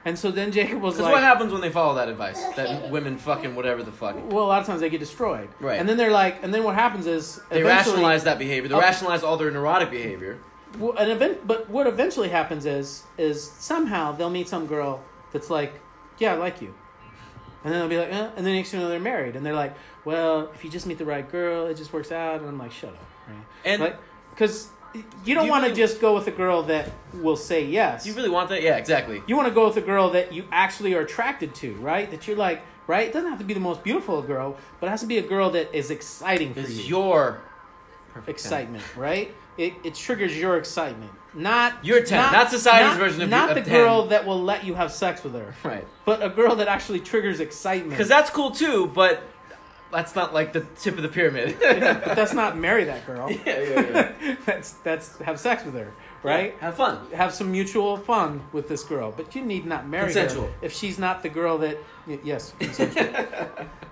And so then Jacob was like, what happens when they follow that advice? That women fucking whatever the fuck. well, a lot of times they get destroyed. Right. And then they're like, and then what happens is They rationalize that behavior. They Oh. rationalize all their neurotic behavior. Well, an event, but what eventually happens is, is somehow they'll meet some girl that's like, yeah, I like you, and then they'll be like, eh, and then next thing you know they're married, and they're like, well, if you just meet the right girl, it just works out, and I'm like, shut up, right? And like, because you don't you want to really- just go with a girl that will say yes. do you really want that? Yeah, exactly. You want to go with a girl that you actually are attracted to, right? That you're like, right? It doesn't have to be the most beautiful girl, but it has to be a girl that is exciting for Is you. your perfect excitement, right? It, it triggers your excitement, not Your 10, not society's version of- not of the 10. girl that will let you have sex with her, Right. but a girl that actually triggers excitement. Because that's cool too, but that's not like the tip of the pyramid. <laughs> Yeah, but that's not marry that girl. <laughs> yeah, yeah, yeah. <laughs> that's that's have sex with her, right? Have fun. Have some mutual fun with this girl, but you need not marry Consensual. her if she's not the girl that. Yes, consensual.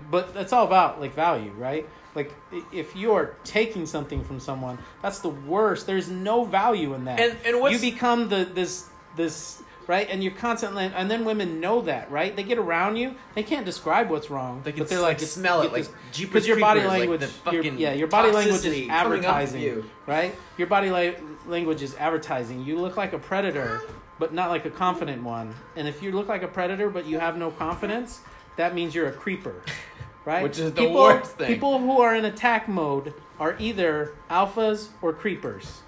but that's all about like value, right? Like if you are taking something from someone, that's the worst. There's no value in that. And- and what's- you become the this this right, and you're constantly, and then women know that, right? They get around you, they can't describe what's wrong, They can but they're like like smell it, like because your body like language, the your- yeah, your body language is coming up with advertising, you. right? Your body la- language is advertising. You look like a predator, but not like a confident one. And if you look like a predator but you have no confidence, that means you're a creeper, <laughs> right? Which is the people, worst thing. People who are in attack mode are either alphas or creepers.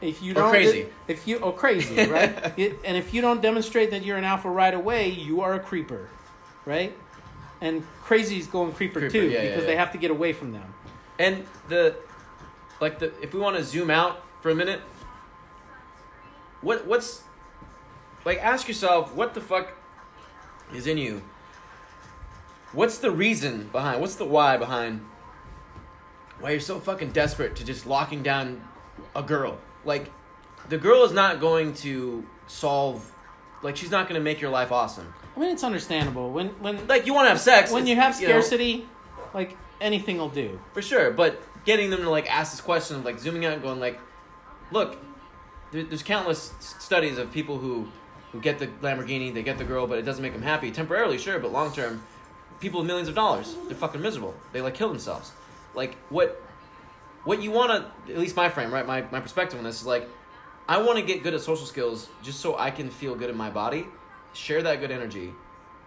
If you Or don't, crazy. if you or crazy, <laughs> right? It- and if you don't demonstrate that you're an alpha right away, you are a creeper, right? And crazy's going creeper, Creeper, too yeah, yeah, because yeah. they have to get away from them. And the like the if we want to zoom out for a minute, what what's like ask yourself what the fuck is in you? What's the reason behind? What's the why behind why you're so fucking desperate to just locking down a girl? Like the girl is not going to solve like she's not going to make your life awesome. I mean, it's understandable. When when Like you want to have sex when you have know, scarcity, like anything will do. for sure but getting them to like ask this question of like zooming out and going like look there, there's countless studies of people who who get the lamborghini they get the girl but it doesn't make them happy. Temporarily sure but long term people with millions of dollars they're fucking miserable. They like kill themselves. Like what what you want to at least my frame right my, my perspective on this is like i want to get good at social skills just so i can feel good in my body share that good energy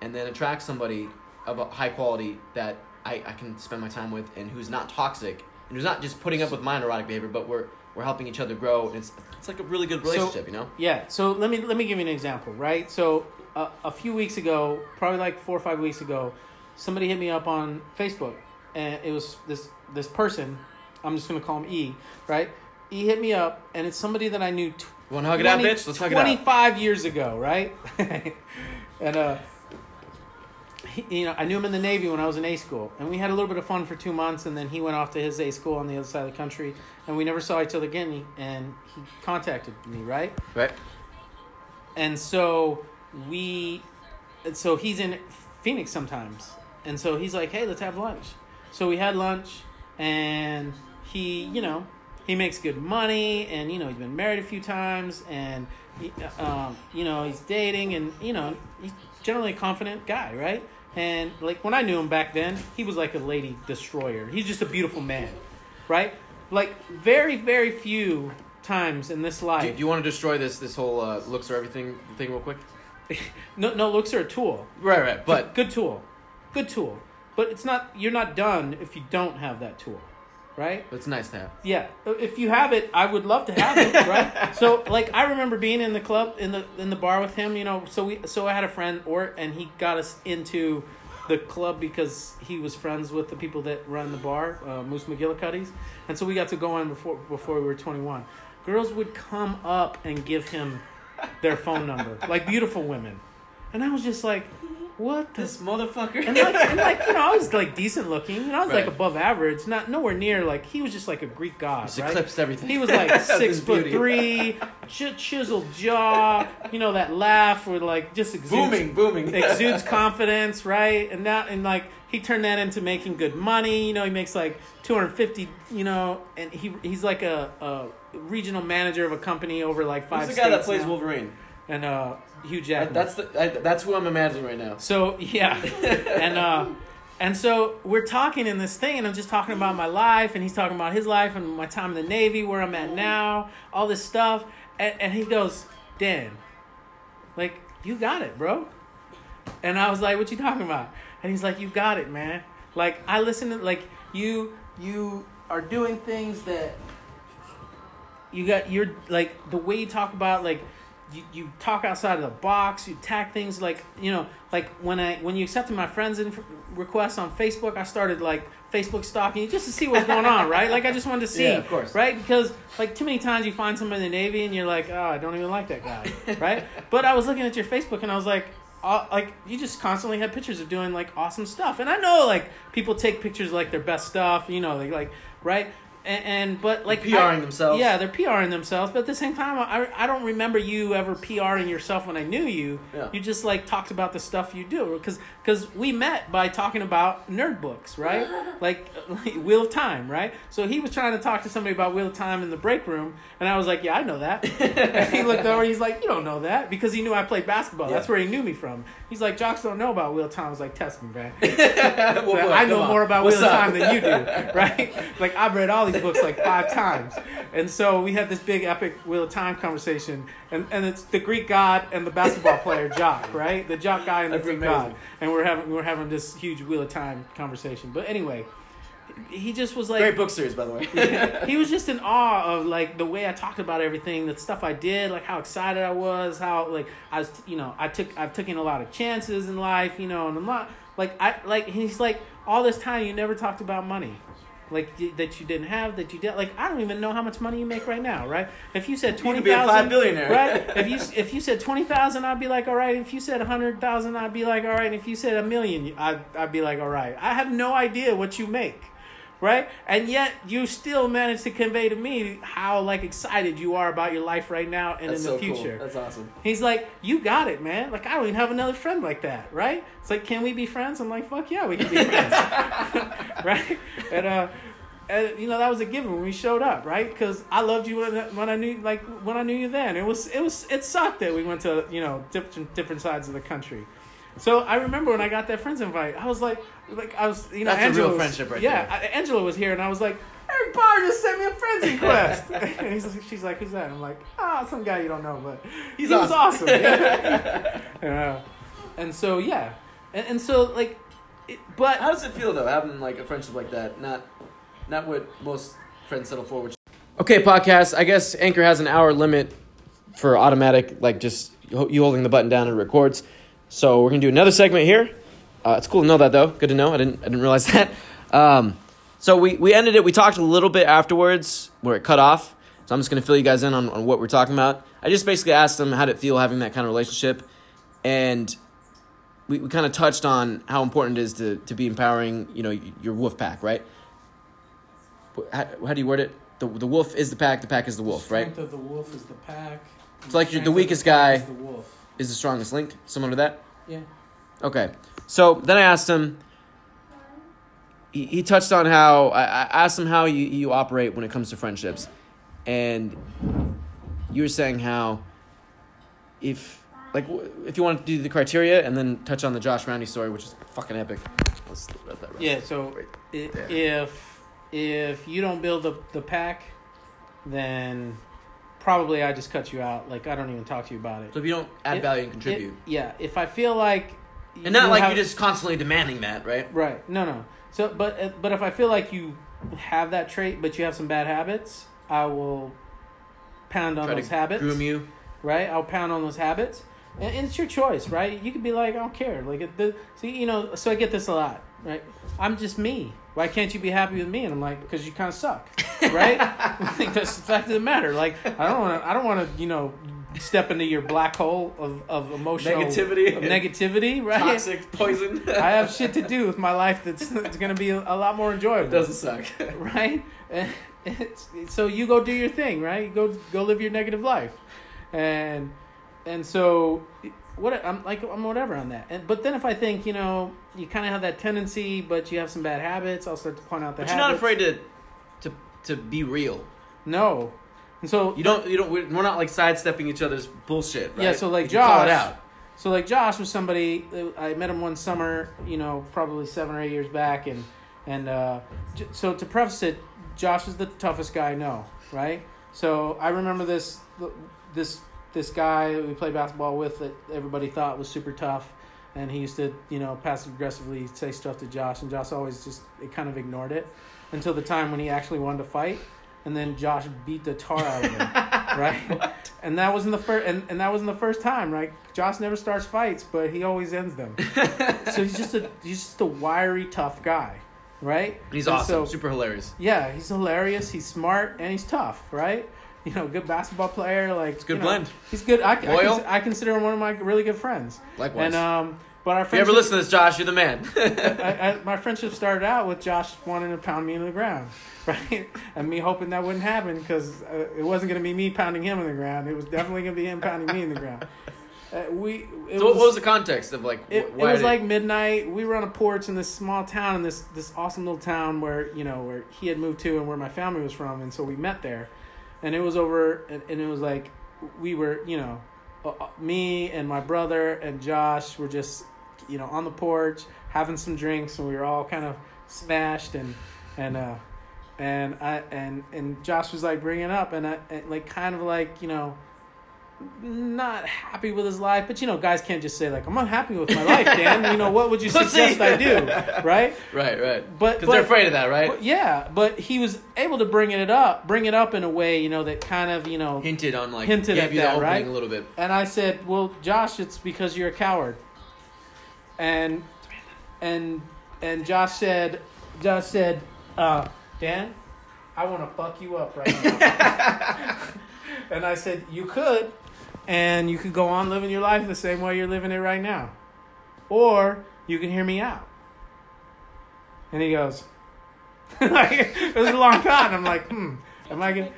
and then attract somebody of a high quality that I, I can spend my time with and who's not toxic and who's not just putting up with my neurotic behavior but we're we're helping each other grow and it's it's like a really good So- relationship you know Yeah. So let me let me give you an example, right? So uh, a few weeks ago, probably like four or five weeks ago, somebody hit me up on Facebook, and it was this this person. I'm just gonna call him E, right? E hit me up, and it's somebody that I knew. Tw- want to hug it out bitch let's hug it out 25 years ago, right? <laughs> and uh, he, you know, I knew him in the Navy when I was in A school, and we had a little bit of fun for two months, and then he went off to his A school on the other side of the country, and we never saw each other again. And he contacted me, right? right And so we, and so he's in Phoenix sometimes, and so he's like, "Hey, let's have lunch." So we had lunch, and he, you know, he makes good money, and you know, he's been married a few times, and he, um, you know, he's dating, and you know, he's generally a confident guy, right? And like when I knew him back then, he was like a lady destroyer. He's just a beautiful man, right? Like very, very few times in this life. do, do you want to destroy this this whole uh, looks or everything thing real quick <laughs> no, no, looks are a tool. right right but good tool, good tool. But it's not. You're not done if you don't have that tool, right? it's nice to have Yeah. If you have it, I would love to have it, <laughs> right? so, like, I remember being in the club in the in the bar with him. You know, so we so I had a friend, Ort, and he got us into the club because he was friends with the people that run the bar, uh, Moose McGillycuddy's, and so we got to go in before before we were twenty one. Girls would come up and give him their phone number, like beautiful women, and I was just like, "What the this motherfucker and like, and like you know, I was <laughs> like decent looking. and I was like above average, not nowhere near like he was just like a Greek god, Just right? eclipsed everything He was like <laughs> six foot beauty. three, ch- chiseled jaw. You know that laugh with like just exudes, booming booming <laughs> exudes confidence, right? And that and like he turned that into making good money. You know, he makes like two hundred fifty. You know, and he he's like a, a regional manager of a company over like five. Who's the guy that plays now. Wolverine? And uh, Hugh Jackman. that's the I, that's who I'm imagining right now. So yeah, <laughs> and uh, and so we're talking in this thing, and I'm just talking about my life, and he's talking about his life and my time in the Navy, where I'm at now, all this stuff, and, and he goes, Dan, like you got it, bro. And I was like, what you talking about? And he's like, you got it, man. Like I listen to like you you are doing things that you got you're like the way you talk about like you, you talk outside of the box you tack things like you know like when i when you accepted my friends inf- requests on facebook i started like facebook stalking you just to see what's going on right? Like i just wanted to <laughs> see Yeah, of course. right? Because like too many times you find someone in the navy and you're like oh i don't even like that guy right? <laughs> But i was looking at your facebook and i was like uh, like you just constantly had pictures of doing like awesome stuff. And i know like people take pictures of, like their best stuff you know like like right and, and but like PRing I- themselves. yeah they're PRing themselves, but at the same time, I, I don't remember you ever PRing yourself when I knew you. Yeah. You just like talked about the stuff you do because because we met by talking about nerd books, right? <laughs> like, like <laughs> Wheel of Time, right? So he was trying to talk to somebody about Wheel of Time in the break room, and I was like, yeah, I know that. <laughs> he looked over, he's like, you don't know that because he knew I played basketball. That's where he knew me from. He's like, jocks don't know about Wheel of Time. I was like, test me, man. Well, boy, I know on. more about What's Wheel of? Time than you do, right? Like I've read all these <laughs> books like five times, and so we had this big epic Wheel of Time conversation, and, and it's the Greek god and the basketball <laughs> player Jock, right? The Jock guy and the That's Greek amazing. god, and we're having we're having this huge Wheel of Time conversation. But anyway, he just was like Great book series, by the way. <laughs> he was just in awe of like the way I talked about everything, the stuff I did, like how excited I was, how like I was, you know, I took I've taken a lot of chances in life, you know, and I'm not like I like he's like all this time you never talked about money. Like that you didn't have, that you did. Like I don't even know how much money you make right now, right? If you said You twenty could be a thousand, five billionaire. right? If you if you said twenty thousand, I'd be like, all right. If you said a hundred thousand, I'd be like, all right. If you said a million, I'd I'd be like, all right. I have no idea what you make, right? And yet you still manage to convey to me how like excited you are about your life right now and That's in the so cool. future. That's awesome. He's like, you got it, man. Like I don't even have another friend like that, right? It's like, can we be friends? I'm like, fuck yeah, we can be <laughs> friends, <laughs> right? And uh, and you know that was a given when we showed up, right? Because I loved you when, when I knew, like when I knew you then. It was it was it sucked that we went to you know different different sides of the country, So I remember when I got that friends invite, I was like, like I was, you know, That's a Angela real was- friendship right yeah, there. I- Angela was here, and I was like, Eric Barr just sent me a friends <laughs> request. <laughs> and he's, like- she's like, who's that? I'm like, ah, some guy you don't know, but He's he was awesome. awesome. Yeah. <laughs> Yeah. And so yeah, and, and so like, it, but How does it feel though, having like a friendship like that? Not, not what most friends settle for. Which... Okay, podcast. I guess Anchor has an hour limit for automatic, like just you holding the button down and it records. So we're gonna do another segment here. Uh, it's cool to know that though. Good to know. I didn't, I didn't realize <laughs> that. Um, so we, we ended it. We talked a little bit afterwards where it cut off. So I'm just gonna fill you guys in on, on what we're talking about. I just basically asked them how did it feel having that kind of relationship, and we, we kind of touched on how important it is to, to be empowering, you know, your wolf pack, right? How, how do you word it? The, the wolf is the pack, the pack is the wolf, right? strength of the wolf is the pack. It's like you're the weakest pack guy. Is the wolf. Is the strongest link? Similar to that? Yeah. Okay. So then I asked him, he, he touched on how, I, I asked him how you, you operate when it comes to friendships. And you were saying how if, like, if you want to do the criteria and then touch on the Josh Roundy story, which is fucking epic. Let's let that run. Yeah. So if if you don't build the the pack, then probably I just cut you out. Like I don't even talk to you about it. So if you don't add It- value and contribute. It- yeah. If I feel like and not like have- you're just constantly demanding that, right? right. No, no. So, but uh, but if I feel like you have that trait, but you have some bad habits, I will pound on Try those habits. groom you. right? I'll pound on those habits, and, and it's your choice, right? You could be like, I don't care. Like, the, see, you know, so I get this a lot, right? I'm just me. Why can't you be happy with me? And I'm like, because you kind of suck, right? <laughs> <laughs> like, that's the fact of the matter. Like, I don't want to, I don't want to, you know, step into your black hole of, of emotional Negativity. of negativity, right? Toxic poison. <laughs> I have shit to do with my life that's, that's going to be a, a lot more enjoyable Doesn't suck. right? It's, so you go do your thing, right? You go go live your negative life, and and so what I'm like I'm whatever on that. And but then if I think you know you kind of have that tendency, but you have some bad habits, I'll start to point out the But you're not afraid to, to, to be real. No, and so You don't. You don't. We're we're not like sidestepping each other's bullshit. Right? Yeah, so, like, You can call it Josh- out. So like Josh was somebody uh, I met him one summer, you know, probably seven or eight years back, and and uh, so to preface it, Josh is the toughest guy I know, right? So I remember this this this guy that we played basketball with that everybody thought was super tough, and he used to you know passive aggressively say stuff to Josh, and Josh always just it kind of ignored it until the time when he actually wanted to fight, and then Josh beat the tar out of him, <laughs> right? And that wasn't the first, and, and that wasn't the first time, right? Josh never starts fights, but he always ends them. <laughs> so he's just a he's just a wiry, tough guy, right? And he's And awesome. so- Super hilarious. yeah, he's hilarious. He's smart and he's tough, right? <laughs> You know, good basketball player. Like It's a good you know, blend. He's good. I, I, Loyal. I consider him one of my really good friends. Likewise. And um, but our if you ever listen to this, Josh, you're the man. <laughs> I, I, my friendship started out with Josh wanting to pound me into the ground, <laughs> right? And me hoping that wouldn't happen because uh, it wasn't going to be me pounding him in the ground. It was definitely going to be him pounding me in the ground. Uh, we. It so what was the context of like? it, it was like midnight. We were on a porch in this small town in this this awesome little town where you know where he had moved to and where my family was from, and so we met there, and it was over, and, and it was like we were you know, uh, uh, me and my brother and Josh were just you know on the porch having some drinks, and we were all kind of smashed and and uh and I and and Josh was like bringing up, and I and like kind of like you know not happy with his life, but you know, guys can't just say like, "I'm unhappy with my life, Dan." You know, what would you <laughs> Pussy. suggest I do, right? <laughs> right, right. But Because they're afraid of that, right? but yeah, but he was able to bring it up, bring it up in a way, you know, that kind of, you know, Hinted on like Hinted gave at you that, right? a little bit. and I said, "Well, Josh, it's because you're a coward." And and and Josh said, Josh said, uh, "Dan, I want to fuck you up right now." <laughs> and I said, "You could, and you could go on living your life the same way you're living it right now, or you can hear me out." And he goes, <laughs> like, "It was a long thought." And I'm like, "Hmm, am I gonna?"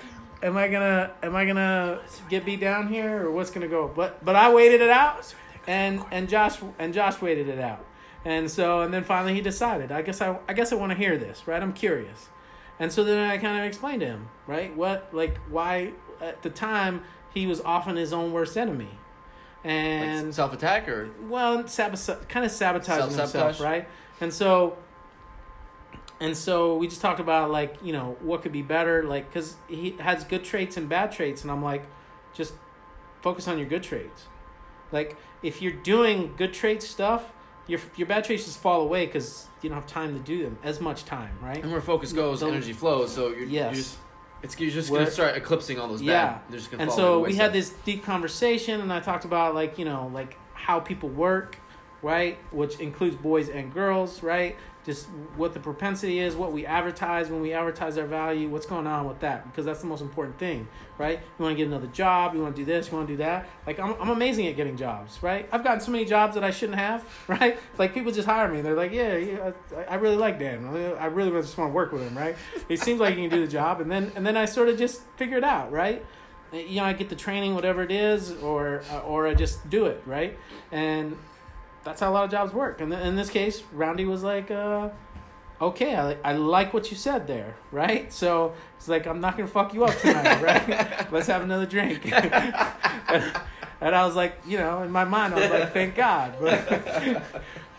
Am I gonna am I gonna get beat down here or what's gonna go? But but I waited it out, and and Josh and Josh waited it out, and so and then finally he decided. I guess I I guess I want to hear this, right? I'm curious, and so then I kind of explained to him, right? What like why at the time he was often his own worst enemy, and Like self attack or well, sabot- kind of sabotaging himself, right? And so, and so we just talked about like you know what could be better, like because he has good traits and bad traits, and I'm like, just focus on your good traits. Like if you're doing good trait stuff, your your bad traits just fall away because you don't have time to do them as much time, right? and where focus goes, energy flows. So you're, Yes. you're just it's you're just Where- gonna start eclipsing all those Yeah. bad. And so we had this deep conversation and i talked about like you know like how people work right which includes boys and girls right just what the propensity is what we advertise when we advertise our value what's going on with that because that's the most important thing right? You want to get another job you want to do this you want to do that. Like I'm, I'm amazing at getting jobs right? I've gotten so many jobs that i shouldn't have <laughs> right? Like people just hire me. They're like yeah, yeah I, I really like dan. I really just want to work with him right? He seems like he can do the job and then and then i sort of just figure it out right? You know, I get the training, whatever it is, or or I just do it, right? And that's how a lot of jobs work. And th- in this case, Roundy was like, uh, "Okay, I, I like what you said there, right?" So it's like, "I'm not gonna fuck you up tonight, <laughs> right? Let's have another drink." and, <laughs> and I was like, you know, in my mind, I was like, "Thank God," but. <laughs>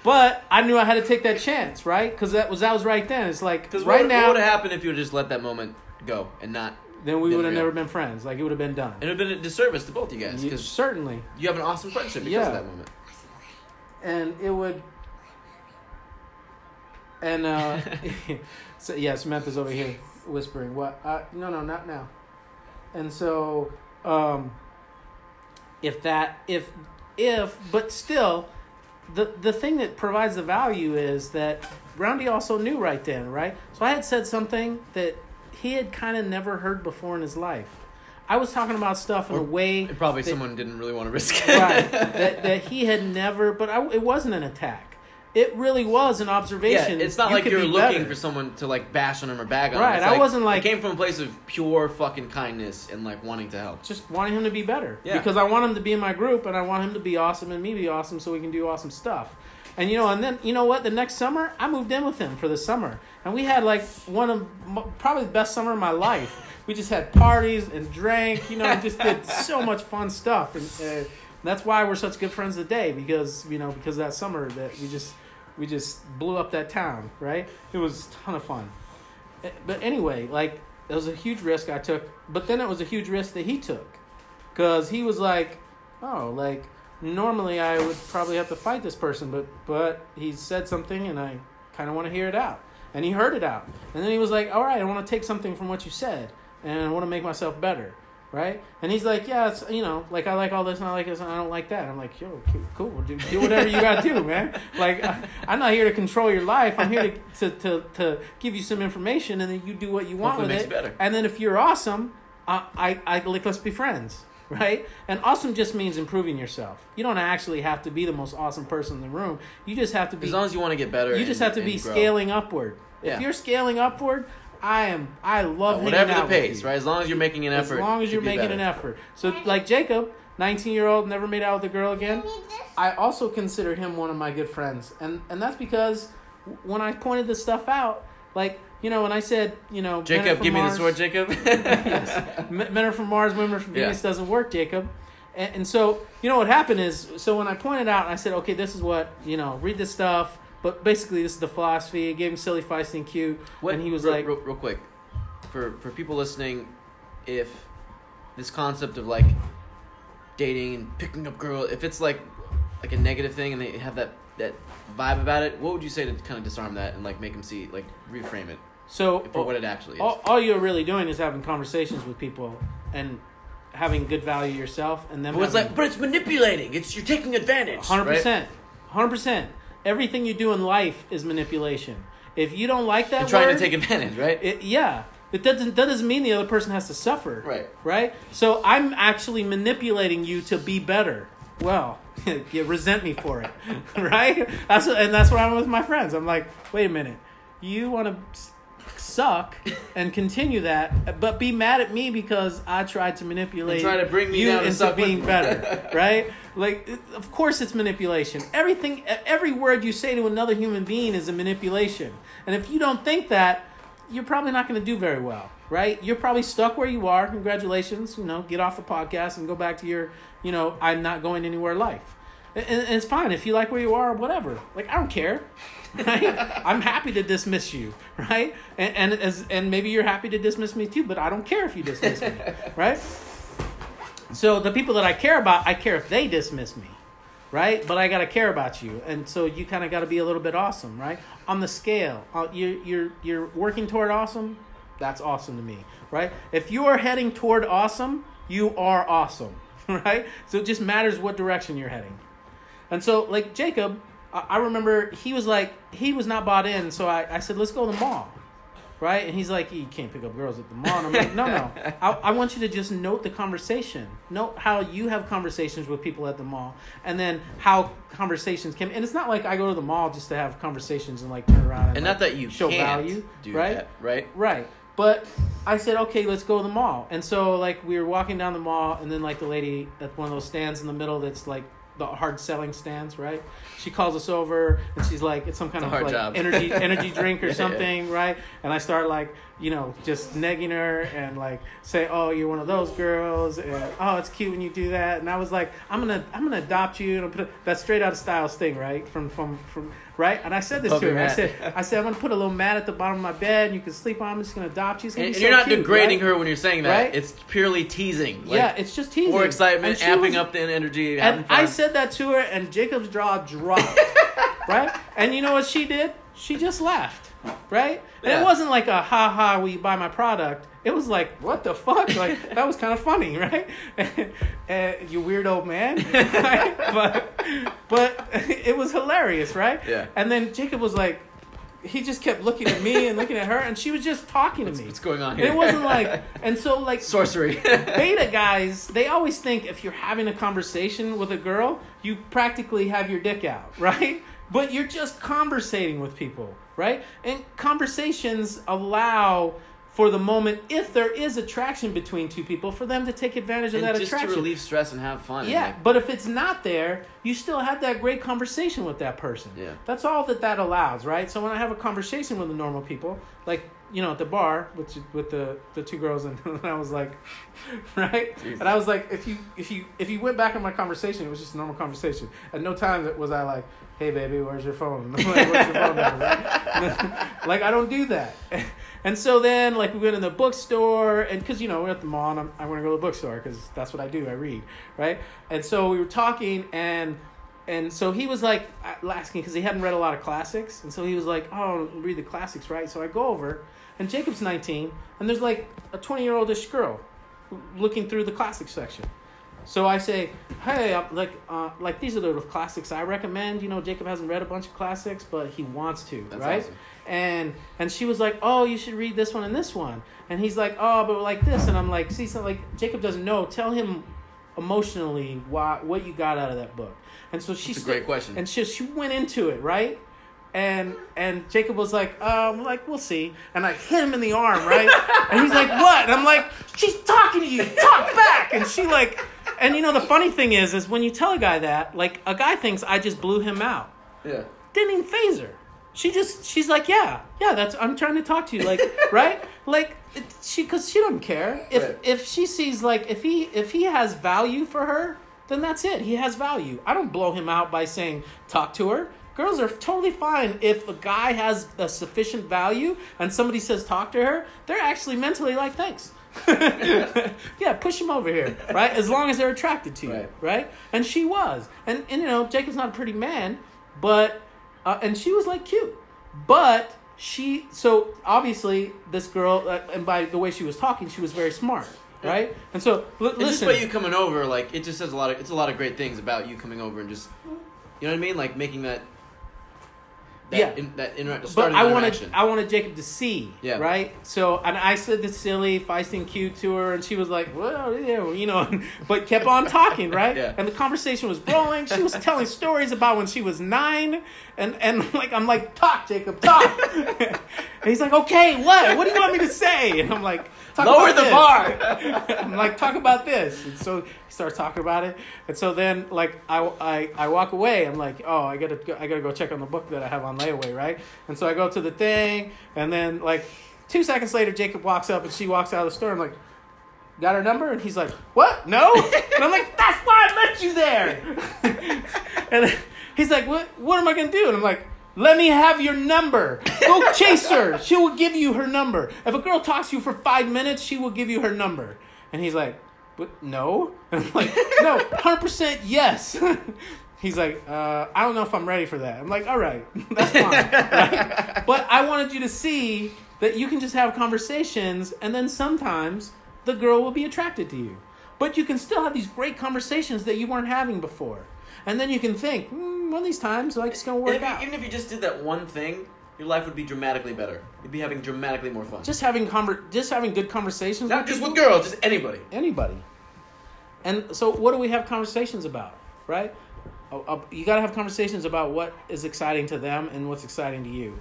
But I knew I had to take that chance, right? Because that was that was right then. It's like right what, now, what would have happened if you would just let that moment go and not? then we would have never been friends. Like it would have been done. It would have been a disservice to both you guys You- because certainly, you have an awesome friendship because Yeah. of that moment. And it would and uh <laughs> <laughs> so yeah samantha's over here whispering what uh no no not now. And so um if that if if but still the the thing that provides the value is that roundy also knew right then right? So i had said something that he had kind of never heard before in his life i was talking about stuff in a way probably that- someone didn't really want to risk it. right <laughs> that that he had never but I, it wasn't an attack it really was an Yeah, observation it's not You like you're looking better. for someone to like bash on him or bag on Right, him. It's I wasn't like- it came from a place of pure fucking kindness and like wanting to help. just wanting him to be better Yeah. because I want him to be in my group and I want him to be awesome and me be awesome so we can do awesome stuff. And you know, and then you know what? The next summer, I moved in with him for the summer, and we had like one of probably the best summer of my life. We just had parties and drank, you know, and just did <laughs> so much fun stuff, and uh, that's why we're such good friends today because you know because that summer that we just we just blew up that town, right? It was a ton of fun. Eh, But anyway, like it was a huge risk I took, but then it was a huge risk that he took because he was like, "Oh, like normally I would probably have to fight this person, but but he said something and I kind of want to hear it out." And he heard it out, and then he was like, "All right, I want to take something from what you said, and I want to make myself better." Right, and he's like, "Yeah, it's you know, like I like all this and I like this and I don't like that." I'm like, "Yo, cool, cool. Do, do whatever you gotta do, man. Like, I, <laughs> I'm not here to control your life. I'm here to, to to to give you some information, and then you do what you want Hopefully with it. better. And then if you're awesome, uh, I I like let's be friends, right? And awesome just means improving yourself. You don't actually have to be the most awesome person in the room. You just have to be. As long as you want to get better, you just and- have to be grow. scaling upward. Yeah. If you're scaling upward, I am. I love hanging whatever the out with pace, you. right? As long as you're making an effort. As long as you're making better. an effort. So, like Jacob, 19 year old, never made out with a girl again. I also consider him one of my good friends, and and that's because when I pointed this stuff out, like you know, when I said, you know, men are Jacob, from give me the Mars- sword, Jacob. <laughs> yes. Men are from Mars, women are from Yeah. Venus doesn't work, Jacob. And, and so, you know what happened is, so when I pointed out, and I said, okay, this is what, you know, read this stuff, but basically this is the philosophy. It gave him silly, feisty, and cute. What- and he was real, like, real, real quick, for for people listening, if this concept of like dating and picking up girl, if it's like like a negative thing and they have that that vibe about it, what would you say to kind of disarm that and like make them see like reframe it so for what it actually is? all, all you're really doing is having conversations with people and having good value yourself and then but it's like, but it's manipulating. It's you're taking advantage. Hundred percent, hundred percent. Everything you do in life is manipulation. If you don't like that You're trying word, to take advantage, right? it, yeah, it doesn't. That doesn't mean the other person has to suffer. Right. Right. So I'm actually manipulating you to be better. Well, <laughs> you resent me for it, <laughs> right? That's what, and that's what I'm with my friends. I'm like, wait a minute, you want to suck and continue that, but be mad at me because I tried to manipulate And try to bring me you down into with being better, <laughs> right? Like, of course, it's manipulation. Everything, every word you say to another human being is a manipulation, and if you don't think that, you're probably not going to do very well, right? You're probably stuck where you are. Congratulations, you know, get off the podcast and go back to your, you know, I'm not going anywhere life. And, and it's fine if you like where you are, whatever. Like I don't care. <laughs> Right? I'm happy to dismiss you, right? And and as and maybe you're happy to dismiss me too, but I don't care if you dismiss me, <laughs> right? So the people that I care about, I care if they dismiss me, right? But I gotta care about you, and so you kind of got to be a little bit awesome, right? On the scale, uh, you you're you're working toward awesome. That's awesome to me, right? If you are heading toward awesome, you are awesome, <laughs> right? So it just matters what direction you're heading. And so, like Jacob, I, I remember he was like he was not bought in, so I, I said, let's go to the mall, right? And he's like, you can't pick up girls at the mall. And I'm like, no, no, I, I want you to just note the conversation, note how you have conversations with people at the mall, and then how conversations can. And it's not like I go to the mall just to have conversations and like turn around and, And like, not that you show value, right? that, right? Right. But I said, okay, let's go to the mall. And so, like, we were walking down the mall, and then, like, the lady at one of those stands in the middle that's like the hard selling stands, right? She calls us over, and she's like, it's some kind It's of like job. energy <laughs> energy drink or Yeah, yeah. something, right? And I start like, you know, just negging her and like say, oh, you're one of those girls, and oh, it's cute when you do that. And I was like, I'm gonna I'm gonna adopt you, and put that straight out of Styles thing, right? From from from right. And I said this to her. I said I said I'm gonna put a little mat at the bottom of my bed, and you can sleep on. I'm just gonna adopt you. It's gonna And, be and you're not cute, degrading right? her when you're saying that. Right? It's purely teasing. Like, yeah, it's just teasing. More excitement, amping was- up the energy, And. I said that to her, and Jacob's jaw dropped. <laughs> right? And you know what she did? She just laughed. Right? And Yeah. it wasn't like a ha ha, will you buy my product? It was like, what the fuck? <laughs> Like, that was kind of funny, <laughs> right? <laughs> and you weird old man. Right? But, but it was hilarious, right? Yeah. And then Jacob was like, he just kept looking at me and looking at her, and she was just talking to me. What's going on And here? it wasn't like, and so like sorcery. beta guys, they always think if you're having a conversation with a girl, you practically have your dick out, right? But you're just conversating with people, right? And conversations allow for the moment, if there is attraction between two people, for them to take advantage of and that just attraction. to relieve stress and have fun. Yeah, Like, but if it's not there, you still had that great conversation with that person. Yeah. That's all that that allows, right? So when I have a conversation with the normal people, like you know at the bar with with the the two girls, and <laughs> I was like, <laughs> right, Jesus. and I was like, if you if you if you went back in my conversation, it was just a normal conversation. At no time was I like, hey baby, where's your phone? <laughs> like, where's your phone like I don't do that. And so then, like, we went in the bookstore, and because, you know, we're at the mall, and I'm, I want to go to the bookstore because that's what I do. I read, right? And so we were talking, and and so he was like asking because he hadn't read a lot of classics, and so he was like, "Oh, read the classics, right?" So I go over, and Jacob's 19, and there's like a 20 year oldish girl looking through the classics section. So I say, hey, like, uh, like these are the classics I recommend. You know, Jacob hasn't read a bunch of classics, but he wants to, That's right? awesome. And and she was like, oh, you should read this one and this one. And he's like, oh, but like this. And I'm like, see, so like Jacob doesn't know. Tell him emotionally why what you got out of that book. And so she That's a great question. And she she went into it right. And and Jacob was like, um, like we'll see. And I hit him in the arm, right? and he's like, what? And I'm like, she's talking to you. Talk back. And she like, and you know the funny thing is, is when you tell a guy that, like a guy thinks I just blew him out yeah. didn't even phase her. She just she's like, yeah, yeah, that's I'm trying to talk to you, like, <laughs> right? Like she because she doesn't care if Right. if she sees like if he if he has value for her, then that's it. He has value. I don't blow him out by saying talk to her. Girls are totally fine if a guy has a sufficient value and somebody says talk to her. They're actually mentally like thanks. <laughs> yeah, push him over here, right? As long as they're attracted to you, Right. right? And she was, and and you know Jacob's not a pretty man, but uh, and she was like cute, but she so obviously this girl, uh, and by the way she was talking, she was very smart, right? And so l- And just by you coming over, like it just says a lot of it's a lot of great things about you coming over and just you know what I mean, like making that. That Yeah. in, that inter- but starting I wanted. I wanted Jacob to see, Yeah. right? So and I said the silly, feisty, and cute to her, and she was like, "Well, yeah, you know," <laughs> but kept on talking, <laughs> right? Yeah. And the conversation was rolling. She was telling stories about when she was nine, and and <laughs> like I'm like, "Talk, Jacob, talk." and he's like, "Okay, what? What do you want me to say?" And I'm like, talk Lower the this." bar. <laughs> I'm like, talk about this. And so he starts talking about it. And so then, like, I, I, I walk away. I'm like, oh, I gotta, go, I gotta go check on the book that I have on layaway, right? And so I go to the thing, and then like, Two seconds later, Jacob walks up and she walks out of the store. I'm like, got her number? And he's like, what? No? <laughs> and I'm like, that's why I met you there. <laughs> and then he's like, what, what am I to do? And I'm like, let me have your number. Go <laughs> chase her. She will give you her number. If a girl talks to you for five minutes, she will give you her number. And he's like, but no? <laughs> And I'm like, no, 100% yes. <laughs> He's like, uh, I don't know if I'm ready for that. I'm like, all right, that's fine. right? But I wanted you to see that you can just have conversations, and then sometimes the girl will be attracted to you. But you can still have these great conversations that you weren't having before. And then you can think, hmm, one of these times, like, it's going to work if out. even if you just did that one thing, your life would be dramatically better. You'd be having dramatically more fun. just having conver- just having good conversations not with just people. with girls, just anybody. anybody. And so, what do we have conversations about, right? You got to have conversations about what is exciting to them and what's exciting to you.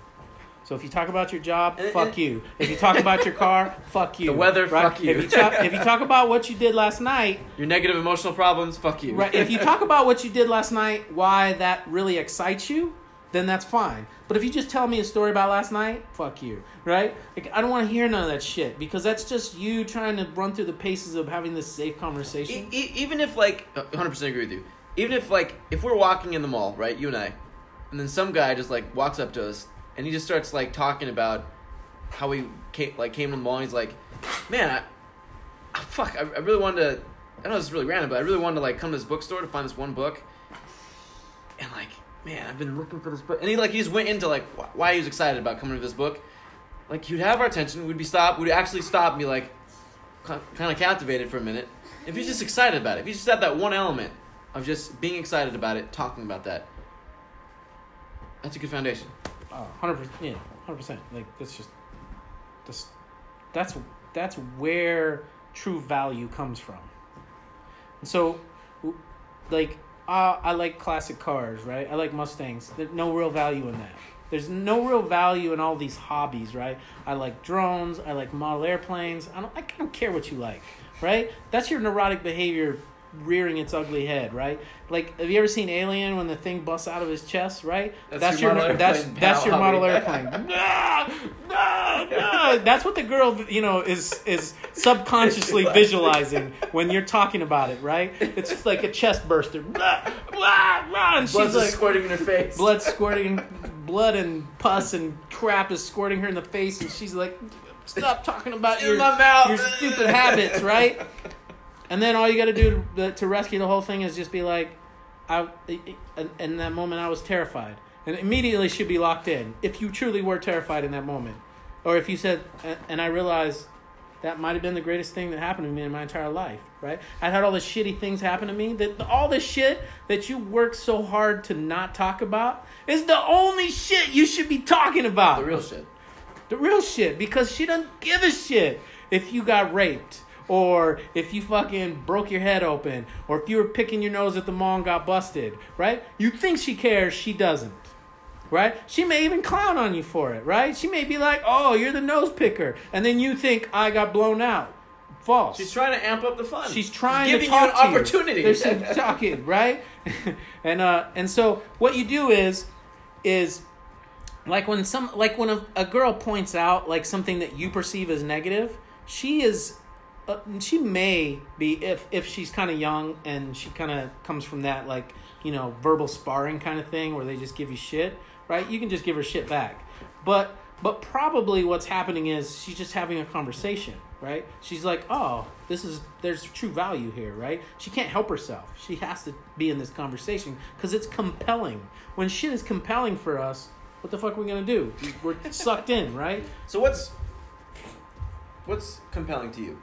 So if you talk about your job, fuck you. If you talk about your car, <laughs> fuck you. The weather, right? fuck you. If you talk, if you talk <laughs> about what you did last night, Your negative emotional problems, fuck you. right? If you talk <laughs> about what you did last night, why that really excites you, then that's fine. But if you just tell me a story about last night, fuck you, right? Like, I don't want to hear none of that shit because that's just you trying to run through the paces of having this safe conversation. E- e- even if like, uh, 100% agree with you. Even if like, if we're walking in the mall, right, you and I, and then some guy just like walks up to us and he just starts like talking about how he came, like came to the mall. and He's like, man, I, fuck, I, I really wanted to. I know this is really random, but I really wanted to like come to this bookstore to find this one book. And like, man, I've been looking for this book. And he like he just went into like wh- why he was excited about coming to this book. Like he'd have our attention. We'd be stopped. We'd actually stop and be like, kind of captivated for a minute. If he's just excited about it, if he just had that one element of just being excited about it, talking about that, that's a good foundation. Hundred percent. Yeah, hundred percent. Like that's just that's that's that's where true value comes from. And so, like, uh, I like classic cars, right? I like Mustangs. There's no real value in that. There's no real value in all these hobbies, right? I like drones. I like model airplanes. I don't. I don't care what you like, right? That's your neurotic behavior rearing its ugly head, right? Like, have you ever seen Alien when the thing busts out of his chest, right? That's your model that's airplane that's your model airplane. no, no, no. That's what the girl, you know, is is subconsciously <laughs> visualizing when you're talking about it, right? It's just like a chest burster. Blah, blah, blah, and Blood's she's like squirting in her face. blood squirting, blood and pus and crap is squirting her in the face, and she's like, "Stop talking about In your your stupid habits, right?" And then all you got to do to, to rescue the whole thing is just be like, "I." In, in that moment, I was terrified, and immediately she'd be locked in. If you truly were terrified in that moment, or if you said, and- and I realized that might have been the greatest thing that happened to me in my entire life, right? I had all the shitty things happen to me. That all the shit that you worked so hard to not talk about is the only shit you should be talking about. the real shit. The real shit, because she doesn't give a shit if you got raped. Or if you fucking broke your head open, or if you were picking your nose at the mall and got busted, right? You think she cares, she doesn't right? She may even clown on you for it, right? She may be like, "Oh, you're the nose picker," and then you think I got blown out. False. She's trying to amp up the fun. She's trying giving to talk you an opportunity. There's some talking, <laughs> right? <laughs> and uh, and so what you do is, is like when some like when a, a girl points out like something that you perceive as negative, she is. Uh, she may be if if she's kind of young and she kind of comes from that like you know verbal sparring kind of thing where they just give you shit right? You can just give her shit back. But but probably what's happening is she's just having a conversation right? She's like oh this is there's true value here right? She can't help herself. She has to be in this conversation because it's compelling. When shit is compelling for us what the fuck are we gonna do? We're sucked in right? So what's what's compelling to you?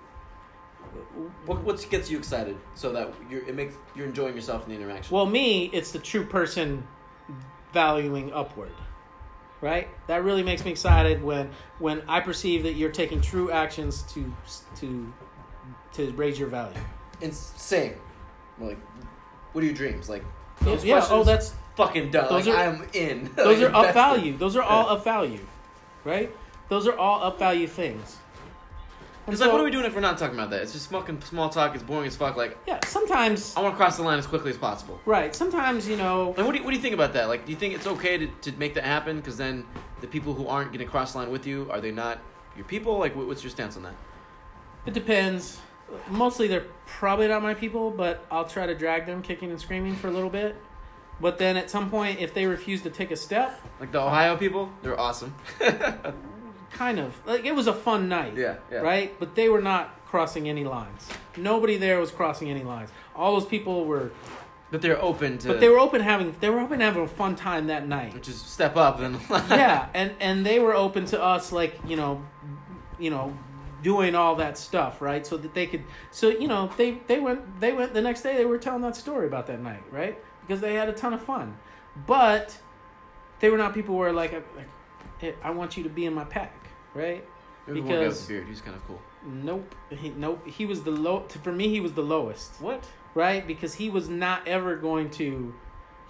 What what gets you excited so that you're it makes you're enjoying yourself in the interaction? Well, me, it's the true person valuing upward. Right? That really makes me excited when when I perceive that you're taking true actions to to to raise your value. and same. Like, what are your dreams? Like Yeah, those yeah, oh that's fucking dumb. those like, are- I'm in. those <laughs> Like, are up value. Those are all up value. Right? Those are all up value things. And It's like, so- what are we doing if we're not talking about that? It's just fucking small talk. It's boring as fuck. Like, Yeah, sometimes I want to cross the line as quickly as possible. right. Sometimes, you know, Like, what do you, what do you think about that? Like, do you think it's okay to, to make that happen? Because then the people who aren't going to cross the line with you, are they not your people? Like, what, what's your stance on that? It depends. Mostly they're probably not my people, but I'll try to drag them kicking and screaming for a little bit. But then at some point, if they refuse to take a step, Like the Ohio people, they're awesome. <laughs> kind of like it was a fun night, yeah, yeah. right? But they were not crossing any lines. Nobody there was crossing any lines. All those people were, But they're open to. but they were open having they were open having a fun time that night. Which is step up and. <laughs> yeah, and and they were open to us, like you know, you know, doing all that stuff, right? So that they could, so you know, they they went they went the next day. They were telling that story about that night, right? Because they had a ton of fun, but they were not people who were like, like "Hey, I want you to be in my pack, right? It was the one guy with Because- the beard. He's kind of cool. Nope, he, nope. He was the low. For me, he was the lowest What? right? Because he was not ever going to.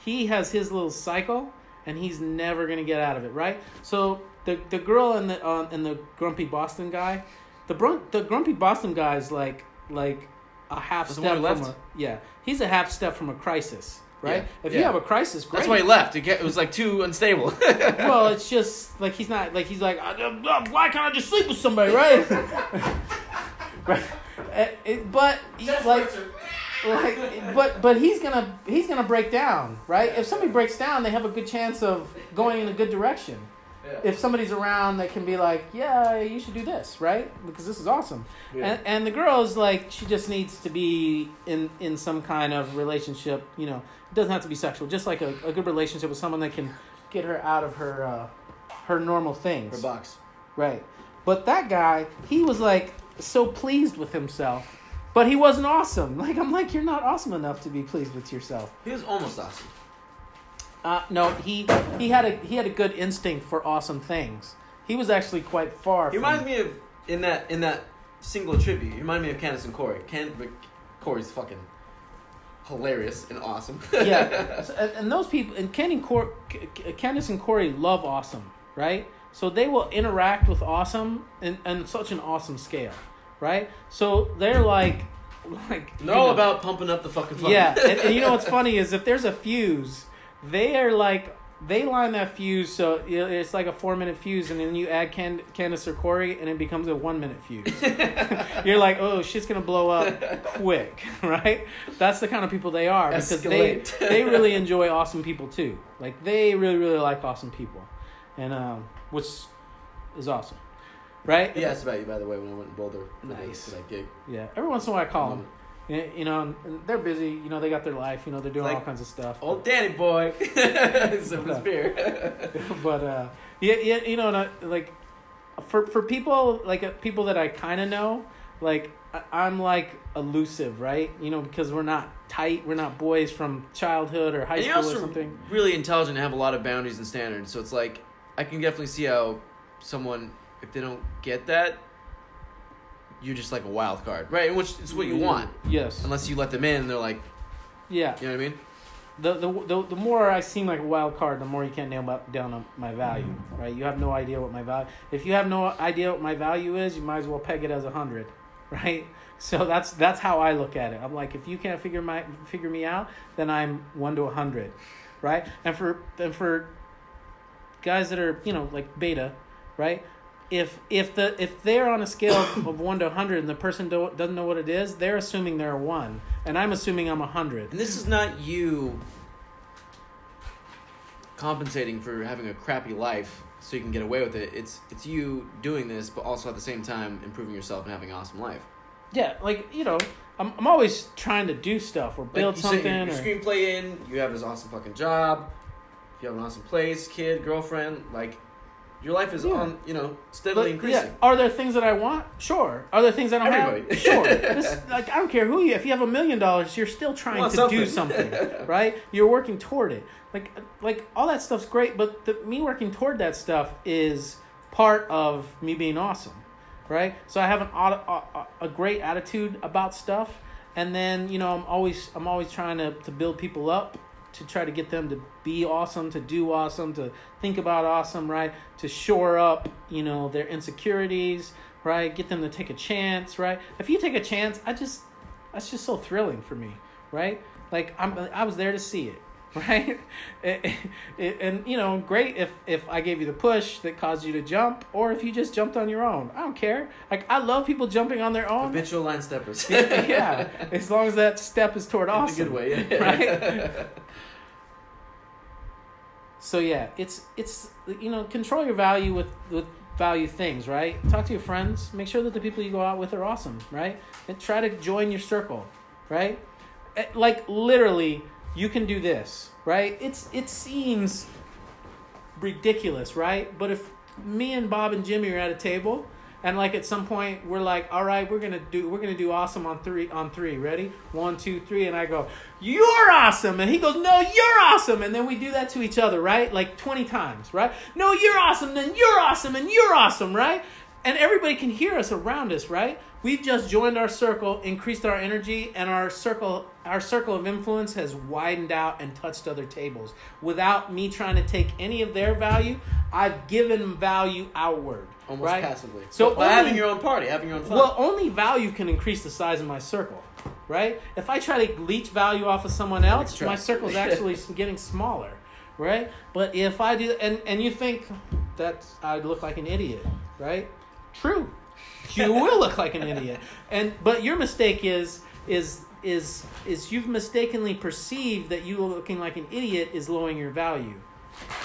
He has his little cycle, and he's never going to get out of it, right? So the the girl and the uh, and the grumpy Boston guy, the brun- the grumpy Boston guy is like like a half That's step one from who a yeah. He's a half step from a crisis, right? Yeah, If you have a crisis, great. That's why he left. It, get, it was like too unstable. <laughs> well, it's just like he's not like he's like "Uh, uh, why can't I just sleep with somebody, right? <laughs> right. It- it- but like like but but he's gonna he's gonna break down right if somebody breaks down they have a good chance of going in a good direction if somebody's around that can be like yeah you should do this right because this is awesome and and the girl is like she just needs to be in in some kind of relationship you know it doesn't have to be sexual just like a, a good relationship with someone that can get her out of her uh her normal things Her box. Right. But that guy, he was like so pleased with himself. But he wasn't awesome. <laughs> Like I'm like, you're not awesome enough to be pleased with yourself. He was almost awesome. Uh, no, he he had a he had a good instinct for awesome things. He was actually quite far. He from, reminds me of in that in that single tribute. He reminded me of Candace and Corey. Can Corey's fucking hilarious and awesome. <laughs> yeah, <laughs> and, and those people and Ken and Cor- K- K- Candace and Corey love awesome, right? So they will interact with awesome and in such an awesome scale, right? So they're like, like They're all about pumping up the fucking fun. Yeah, and, and you know <laughs> what's funny is if there's a fuse, they are like they line that fuse so it's like a four minute fuse, and then you add Can- Candace or Corey, and it becomes a one minute fuse. <laughs> You're like, oh, shit's gonna blow up quick, <laughs> right? That's the kind of people they are because they Escalate. they <laughs> really enjoy awesome people too. Like they really really like awesome people, and um, which is awesome, right? He asked about you, by the way, when I went in Boulder Nice. for that gig. Yeah. Every once in a while, I call them. You know, they're busy. You know, they got their life. You know, they're doing Like, all kinds of stuff. Old Danny boy. <laughs> Some his beer. <laughs> but uh, yeah, yeah, you know, I, like for for people like uh, people that I kind of know, like I, I'm like elusive, right? You know, because we're not tight, we're not boys from childhood or high and school or something. really intelligent and have a lot of boundaries and standards. So it's like I can definitely see how someone, if they don't get that, you're just like a wild card, right? Which is what you want, Yes. unless you let them in and they're like, Yeah. you know what I mean? The, the the the more I seem like a wild card, the more you can't nail my- down on my value, mm-hmm. right? You have no idea what my value. If you have no idea what my value is, you might as well peg it as a hundred, <laughs> right? So that's that's how I look at it. I'm like, if you can't figure my figure me out, then I'm one to a hundred, right? And for and for guys that are you know like beta, right? If if the if they're on a scale of <coughs> one to hundred and the person do, doesn't know what it is, they're assuming they're a one, and I'm assuming I'm a hundred. And this is not you compensating for having a crappy life so you can get away with it. It's it's you doing this, but also at the same time improving yourself and having an awesome life. Yeah, like you know, I'm I'm always trying to do stuff or Like, build you something. Your, your or, screenplay in. You have this awesome fucking job. You have an awesome place, kid, girlfriend. Like your life is Yeah. on, you know, steadily but, yeah, increasing. are there things that I want? Sure. Are there things I don't Everybody. have? Sure. <laughs> This, like I don't care who you. If you have a million dollars, you're still trying to do something. something, <laughs> right? You're working toward it. Like like all that stuff's great, but the, me working toward that stuff is part of me being awesome, right? So I have an a, a great attitude about stuff, and then you know I'm always I'm always trying to to build people up to try to get them to be awesome, to do awesome, to think about awesome, right? To shore up, you know, their insecurities, right? Get them to take a chance, right? If you take a chance, I just that's just so thrilling for me, right? Like I'm I was there to see it, <laughs> right? And you know, great if if I gave you the push that caused you to jump, or if you just jumped on your own. I don't care. Like I love people jumping on their own. Habitual line steppers. <laughs> yeah, as long as that step is toward In a awesome. good way. Yeah. Right? <laughs> So yeah, it's it's you know control your value with with value things, right? Talk to your friends. Make sure that the people you go out with are awesome, right? And try to join your circle, right? Eh, Like literally, you can do this, right? It's it seems ridiculous, right? But if me and Bob and Jimmy are at a table and like at some point we're like, all right, we're gonna do we're gonna do awesome on three on three. Ready? One, two, three, and I go, You're awesome, and he goes, No, you're awesome, and then we do that to each other, right? Like twenty times, right? No, you're awesome, then you're awesome, and you're awesome, right? And everybody can hear us around us, right? We've just joined our circle, increased our energy, and our circle our circle of influence has widened out and touched other tables. Without me trying to take any of their value, I've given value outward. Almost right? passively. So So by only- having your own party, having your own fun. Well, only value can increase the size of my circle, right? If I try to leech value off of someone else, my circle's <laughs> actually getting smaller, right? But if I do, and and you think that I'd look like an idiot, right? True, you <laughs> will look like an idiot, and but your mistake is is is is you've mistakenly perceived that you looking like an idiot is lowering your value,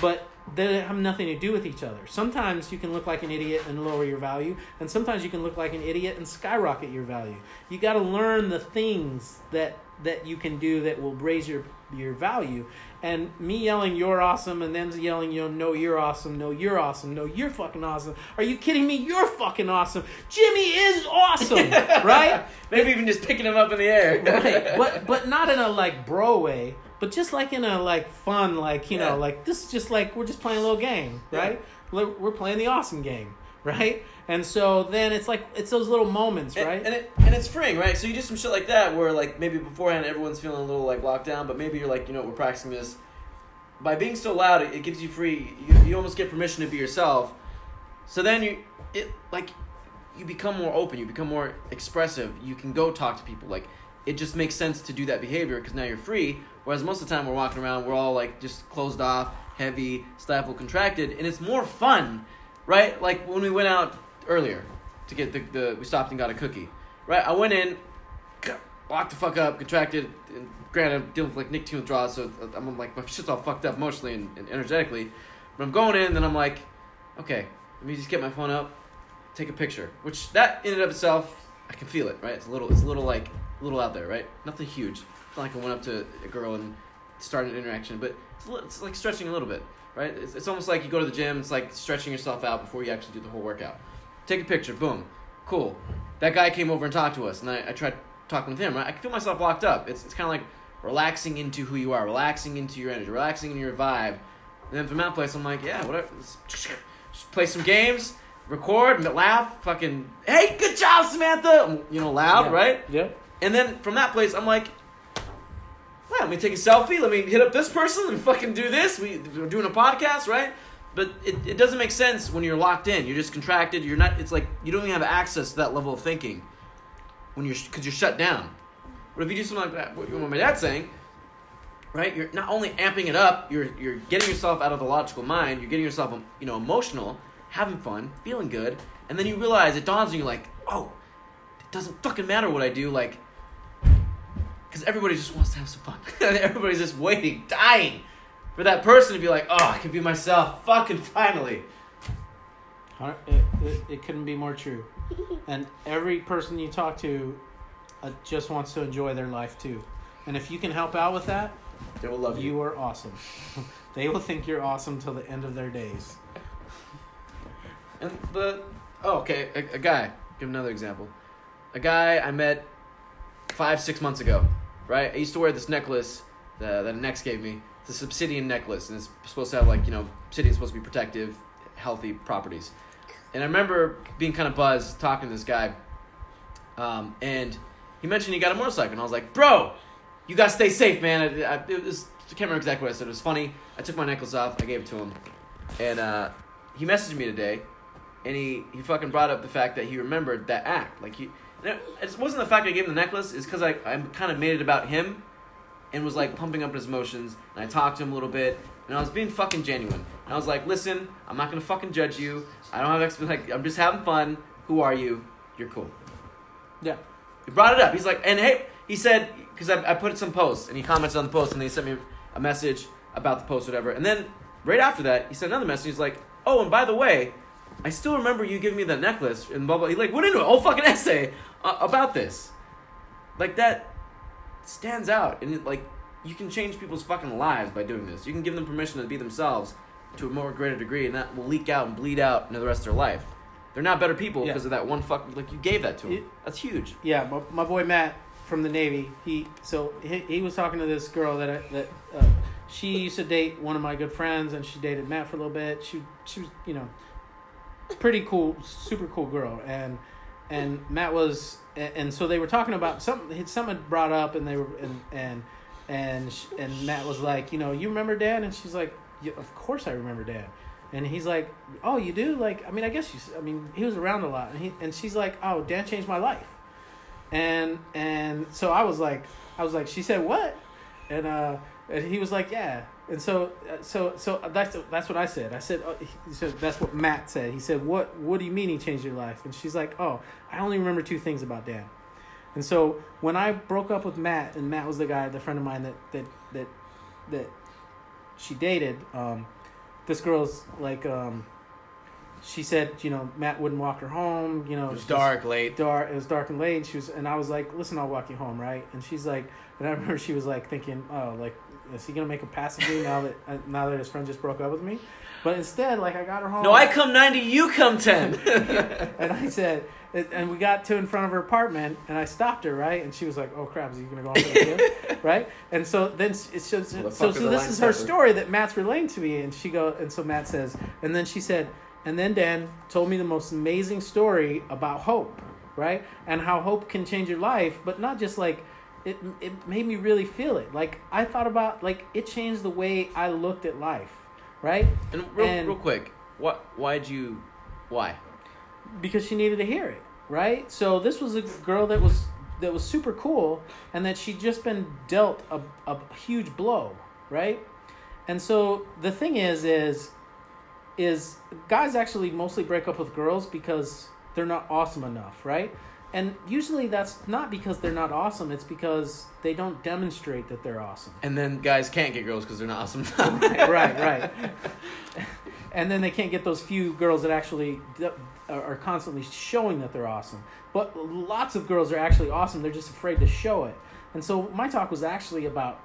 but they have nothing to do with each other. Sometimes you can look like an idiot and lower your value, and sometimes you can look like an idiot and skyrocket your value. You got to learn the things that that you can do that will raise your your value. And me yelling "You're awesome" and them yelling "You know, no, you're awesome, no, you're awesome, no, you're fucking awesome." Are you kidding me? You're fucking awesome. Jimmy is awesome, <laughs> right? Maybe even just picking him up in the air. right but but not in a like bro way but just like in a like fun like you Yeah. know like this is just like we're just playing a little game right we're we're playing the awesome game <laughs> right and so then it's like it's those little moments And, right and it and it's freeing, right? So you do some shit like that where like maybe beforehand everyone's feeling a little like locked down, but maybe you're like, you know, we're practicing this. By being so loud, it, it gives you free. You, you almost get permission to be yourself. So then you it like you become more open. You become more expressive. You can go talk to people. Like it just makes sense to do that behavior because now you're free. Whereas most of the time we're walking around, we're all like just closed off, heavy, stifled, contracted, and it's more fun, right? Like when we went out earlier to get the, the we stopped and got a cookie, right? I went in, <clears throat> locked the fuck up, contracted. And granted, I'm dealing with like nicotine withdrawals, so I'm like my shit's all fucked up emotionally and, and energetically. But I'm going in, then I'm like, okay, let me just get my phone up, take a picture. Which that in and of itself, I can feel it, right? It's a little, it's a little like a little out there, right? Nothing huge. Like I went up to a girl and started an interaction, but it's, it's like stretching a little bit, right? It's, it's almost like you go to the gym. It's like stretching yourself out before you actually do the whole workout. Take a picture, boom, cool. That guy came over and talked to us, and I, I tried talking with him. Right, I feel myself locked up. It's it's kind of like relaxing into who you are, relaxing into your energy, relaxing into your vibe. And then from that place, I'm like, yeah, whatever. Let's just play some games, record, laugh, fucking, hey, good job, Samantha. You know, loud, Yeah. right? Yeah. And then from that place, I'm like, let me take a selfie. Let me hit up this person and fucking do this. We, we're doing a podcast, right? But it, it doesn't make sense when you're locked in. You're just contracted. You're not. It's like you don't even have access to that level of thinking when you're because you're shut down. But if you do something like that, what my dad's saying, right? You're not only amping it up. You're you're getting yourself out of the logical mind. You're getting yourself you know emotional, having fun, feeling good, and then you realize it dawns on you like, oh, it doesn't fucking matter what I do. Like because everybody just wants to have some fun. <laughs> Everybody's just waiting, dying for that person to be like, oh, I can be myself, fucking finally. It, it, it couldn't be more true. <laughs> And every person you talk to uh, just wants to enjoy their life too. And if you can help out with that, They will love you. you are awesome. <laughs> they will think you're awesome till the end of their days. And the oh, okay, a, a guy. Give another example. A guy I met five, six months ago. Right, I used to wear this necklace that, that Nex gave me. It's a obsidian necklace, and it's supposed to have like you know, obsidian's supposed to be protective, healthy properties. And I remember being kind of buzzed talking to this guy, um, and he mentioned he got a motorcycle, and I was like, "Bro, you gotta stay safe, man." I, I, was, I can't remember exactly what I said. It was funny. I took my necklace off, I gave it to him, and uh, he messaged me today, and he, he fucking brought up the fact that he remembered that act. Like he, it it wasn't the fact I gave him the necklace. It's because I I kind of made it about him, and was like pumping up his emotions. And I talked to him a little bit, and I was being fucking genuine. And I was like, listen, I'm not gonna fucking judge you. I don't have exp- <laughs> like I'm just having fun. Who are you? You're cool. Yeah. He brought it up. He's like, and hey, he said, because I, I put some posts, and he commented on the post, and they sent me a message about the post, whatever. And then right after that, he sent another message. He's like, oh, and by the way, I still remember you giving me that necklace, and blah blah. He like went into a whole fucking <laughs> essay uh, about this. Like that stands out, and it, like you can change people's fucking lives by doing this. You can give them permission to be themselves to a more greater degree, and that will leak out and bleed out into the rest of their life. They're not better people Yeah. because of that one fuck. Like you gave that to them. That's huge. Yeah, my, my boy Matt from the Navy. He so he, he was talking to this girl that I, that uh, she used to date one of my good friends, and she dated Matt for a little bit. She she was you know pretty cool, super cool girl, and and Matt was and, and so they were talking about something. Something brought up, and they were and and and and Matt was like, you know, you remember Dan, and she's like, yeah, of course I remember Dan. And he's like, "Oh, you do? Like, I mean, I guess you. I mean, he was around a lot." And he and she's like, "Oh, Dan changed my life." And and so I was like, I was like, she said what? And uh, and he was like, yeah. And so uh, so so that's that's what I said. I said, oh, he said that's what Matt said. He said, what What do you mean he changed your life? And she's like, oh, I only remember two things about Dan. And so when I broke up with Matt, and Matt was the guy, the friend of mine that that that that she dated. Um, this girl's like, um, she said, you know, Matt wouldn't walk her home. You know, It was dark, late. dark. It was dark and late. She was, and I was like, "Listen, I'll walk you home, right?" And she's like, and I remember she was like thinking, "Oh, like, is he gonna make a pass at me now that uh, now that his friend just broke up with me?" But instead, like, I got her home. No, I come ninety, you come ten. <laughs> and I said, and we got to in front of her apartment, and I stopped her, right? And she was like, "Oh crap, is he gonna go on to the kiss?" right? And so then it's so so, so, so this is her stepper? story that Matt's relaying to me, and she go, and so Matt says, and then she said, and then Dan told me the most amazing story about hope, right? And how hope can change your life, but not just like. It, it made me really feel it. Like I thought about like it changed the way I looked at life, right? and real, And- real quick, what? Why'd you? Why? because she needed to hear it, right? So this was a girl that was that was super cool, and that she'd just been dealt a, a huge blow, right? And so the thing is, is is guys actually mostly break up with girls because they're not awesome enough, right? And usually that's not because they're not awesome; it's because they don't demonstrate that they're awesome. And then guys can't get girls because they're not awesome. <laughs> right, right. And then they can't get those few girls that actually are are constantly showing that they're awesome. But lots of girls are actually awesome. They're just afraid to show it. And so my talk was actually about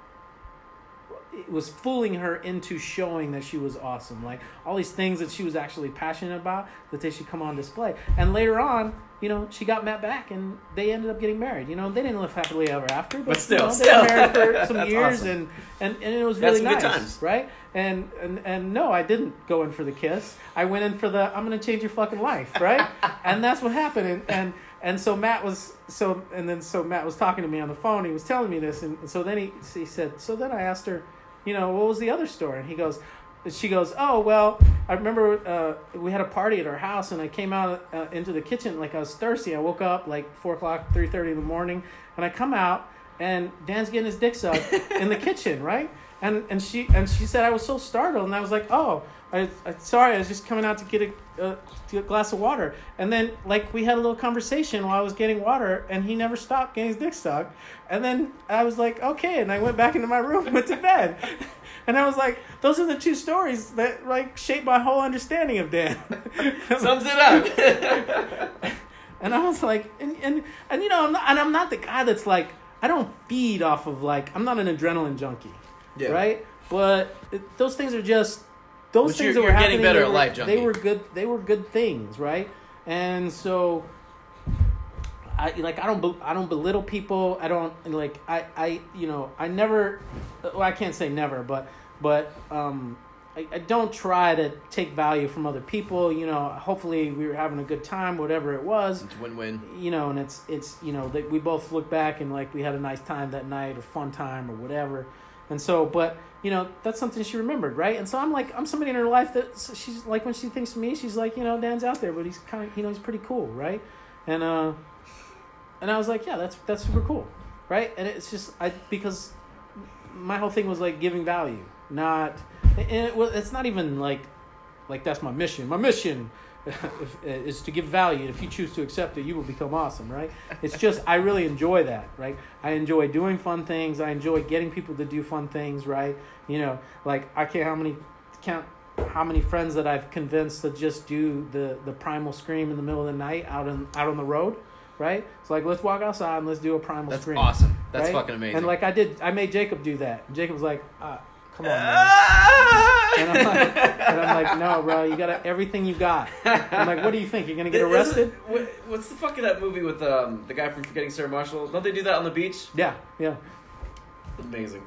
it was fooling her into showing that she was awesome. Like all these things that she was actually passionate about that they should come on display. And later on, you know, she got Matt back and they ended up getting married. You know, they didn't live happily ever after, but, But still, you know, still. they were married for <laughs> some years awesome. and, and and it was really nice, times. right? And, and and no, I didn't go in for the kiss. I went in for the I'm gonna change your fucking life, right? <laughs> and that's what happened. And, and and so Matt was so and then so Matt was talking to me on the phone. He was telling me this, and so then he he said. So then I asked her, you know, what was the other story? And he goes, she goes, oh well, I remember uh, we had a party at our house, and I came out uh, into the kitchen like I was thirsty. I woke up like four o'clock, three thirty in the morning, and I come out, and Dan's getting his dick sucked in the <laughs> kitchen, right? And and she and she said I was so startled, and I was like, oh, I, I sorry, I was just coming out to get a, to get a glass of water, and then like we had a little conversation while I was getting water, and he never stopped getting his dick sucked, and then I was like, okay, and I went back into my room, and <laughs> went to bed. And I was like, those are the two stories that like shaped my whole understanding of Dan. <laughs> Sums it up. <laughs> And I was like, and and, and you know, I'm not, and I'm not the guy that's like, I don't feed off of like, I'm not an adrenaline junkie, Yeah. right? But it, those things are just those But things you're- that were happening. better they at were- life They were good. They were good things, right? And so, I like I don't I don't belittle people. I don't like I I you know I never. Well, I can't say never, but but um. I, I don't try to take value from other people. You know, hopefully we were having a good time, whatever it was It's win-win. you know, and it's it's you know that we both look back and like we had a nice time that night or fun time or whatever, and so but you know that's something she remembered, right? And so I'm like I'm somebody in her life that she's like when she thinks of me, she's like you know Dan's out there, but he's kind of you know he's pretty cool, right? And uh, and I was like yeah that's that's super cool, right? And it's just I because my whole thing was like giving value, not and it, it's not even like like that's my mission. My mission if, is to give value. If you choose to accept it, you will become awesome, right? It's just I really enjoy that, right? I enjoy doing fun things. I enjoy getting people to do fun things, right? You know, like I can't how many count how many friends that I've convinced to just do the the primal scream in the middle of the night out on out on the road, right? It's like let's walk outside and let's do a primal That's scream. awesome. That's right? fucking amazing. And like I did, I made Jacob do that. And Jacob's like, uh, "Come on, man." And I'm, like, and I'm like, "No, bro, you got everything you got." I'm like, "What do you think? You're gonna get Isn't- arrested?" what- What's the fuck of that movie with um, the guy from Forgetting Sarah Marshall? Don't they do that on the beach? Yeah, yeah. Amazing.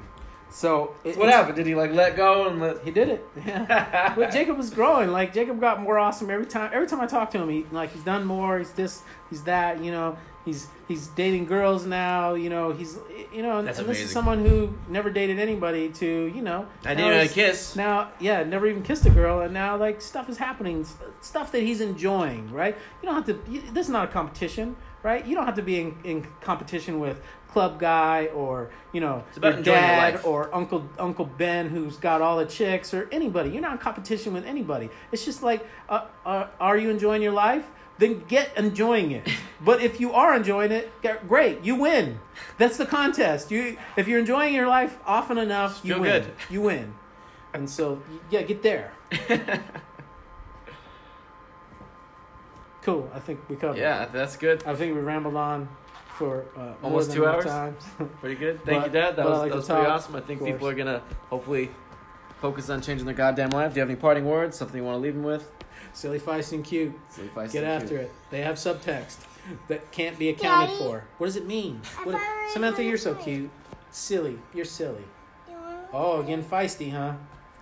So it, What happened? Did he like let go and let? He did it. Yeah. <laughs> but Jacob was growing. Like Jacob got more awesome every time. Every time I talk to him, he like he's done more. He's this. He's that. You know. He's he's dating girls now. You know. He's you know. And, this is someone who never dated anybody. To you know. I didn't even kiss. Now, yeah, never even kissed a girl, and now like stuff is happening, stuff that he's enjoying, right? You don't have to. You, this is not a competition, right? You don't have to be in, in competition with club guy or you know It's about your enjoying your dad or uncle Uncle Ben who's got all the chicks or anybody. You're not in competition with anybody. It's just like, uh, uh, are you enjoying your life? Then get enjoying it. but if you are enjoying it, great, you win. That's the contest. You if you're enjoying your life often enough, you Feel win. good. You win. And so yeah, get there. <laughs> Cool. I think we covered. Yeah, that's good. I think we rambled on for uh, Almost two hours? <laughs> Pretty good. Thank But- you, Dad. That was, like that was pretty talk, awesome. I think people are gonna hopefully focus on changing their goddamn life. Do you have any parting words? Something you want to leave them with? Silly, feisty, and cute. So if I Get say after cute. it. They have subtext that can't be accounted Daddy? for. What does it mean? What, Samantha, you're so cute. Silly. You're silly. Oh, again, feisty, huh?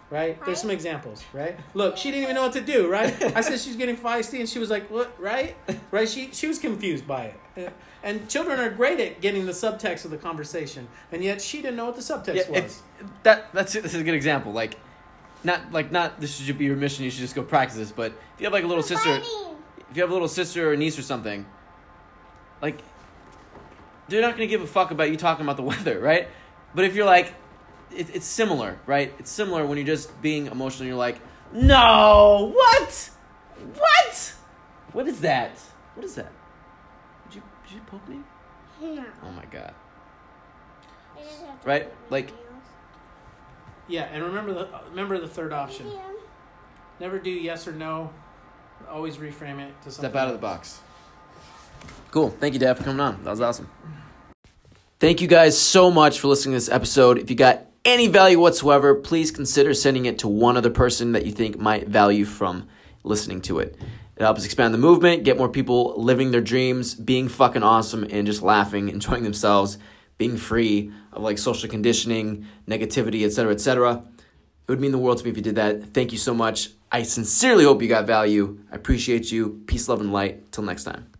Right? There's some examples, right? Look, she didn't even know what to do, right? I said she's getting feisty, and she was like, "What?" Right? Right? She she was confused by it. Uh, And children are great at getting the subtext of the conversation, and yet she didn't know what the subtext Yeah, was. that that's this is a good example. Like, not like not this should be your mission. You should just go practice this. But if you have like a little sister, if you have a little sister or niece or something, like they're not gonna give a fuck about you talking about the <laughs> weather, right? But if you're like, it, it's similar, right? It's similar when you're just being emotional. You're like, no, what, what, what is that? What is that? Did you did you poke me? No. Oh my god. I just have to Right, like-. Yeah, and remember the remember the third option. Yeah. Never do yes or no. Always reframe it to something. Step out of the box. Cool. Thank you, Dad, for coming on. That was awesome. Thank you guys so much for listening to this episode. If you got any value whatsoever, please consider sending it to one other person that you think might value from listening to it. It helps expand the movement, get more people living their dreams, being fucking awesome, and just laughing, <laughs> enjoying themselves, being free of like social conditioning, negativity, etc., etc. It would mean the world to me if you did that. Thank you so much. I sincerely hope you got value. I appreciate you. Peace, love, and light. Till next time.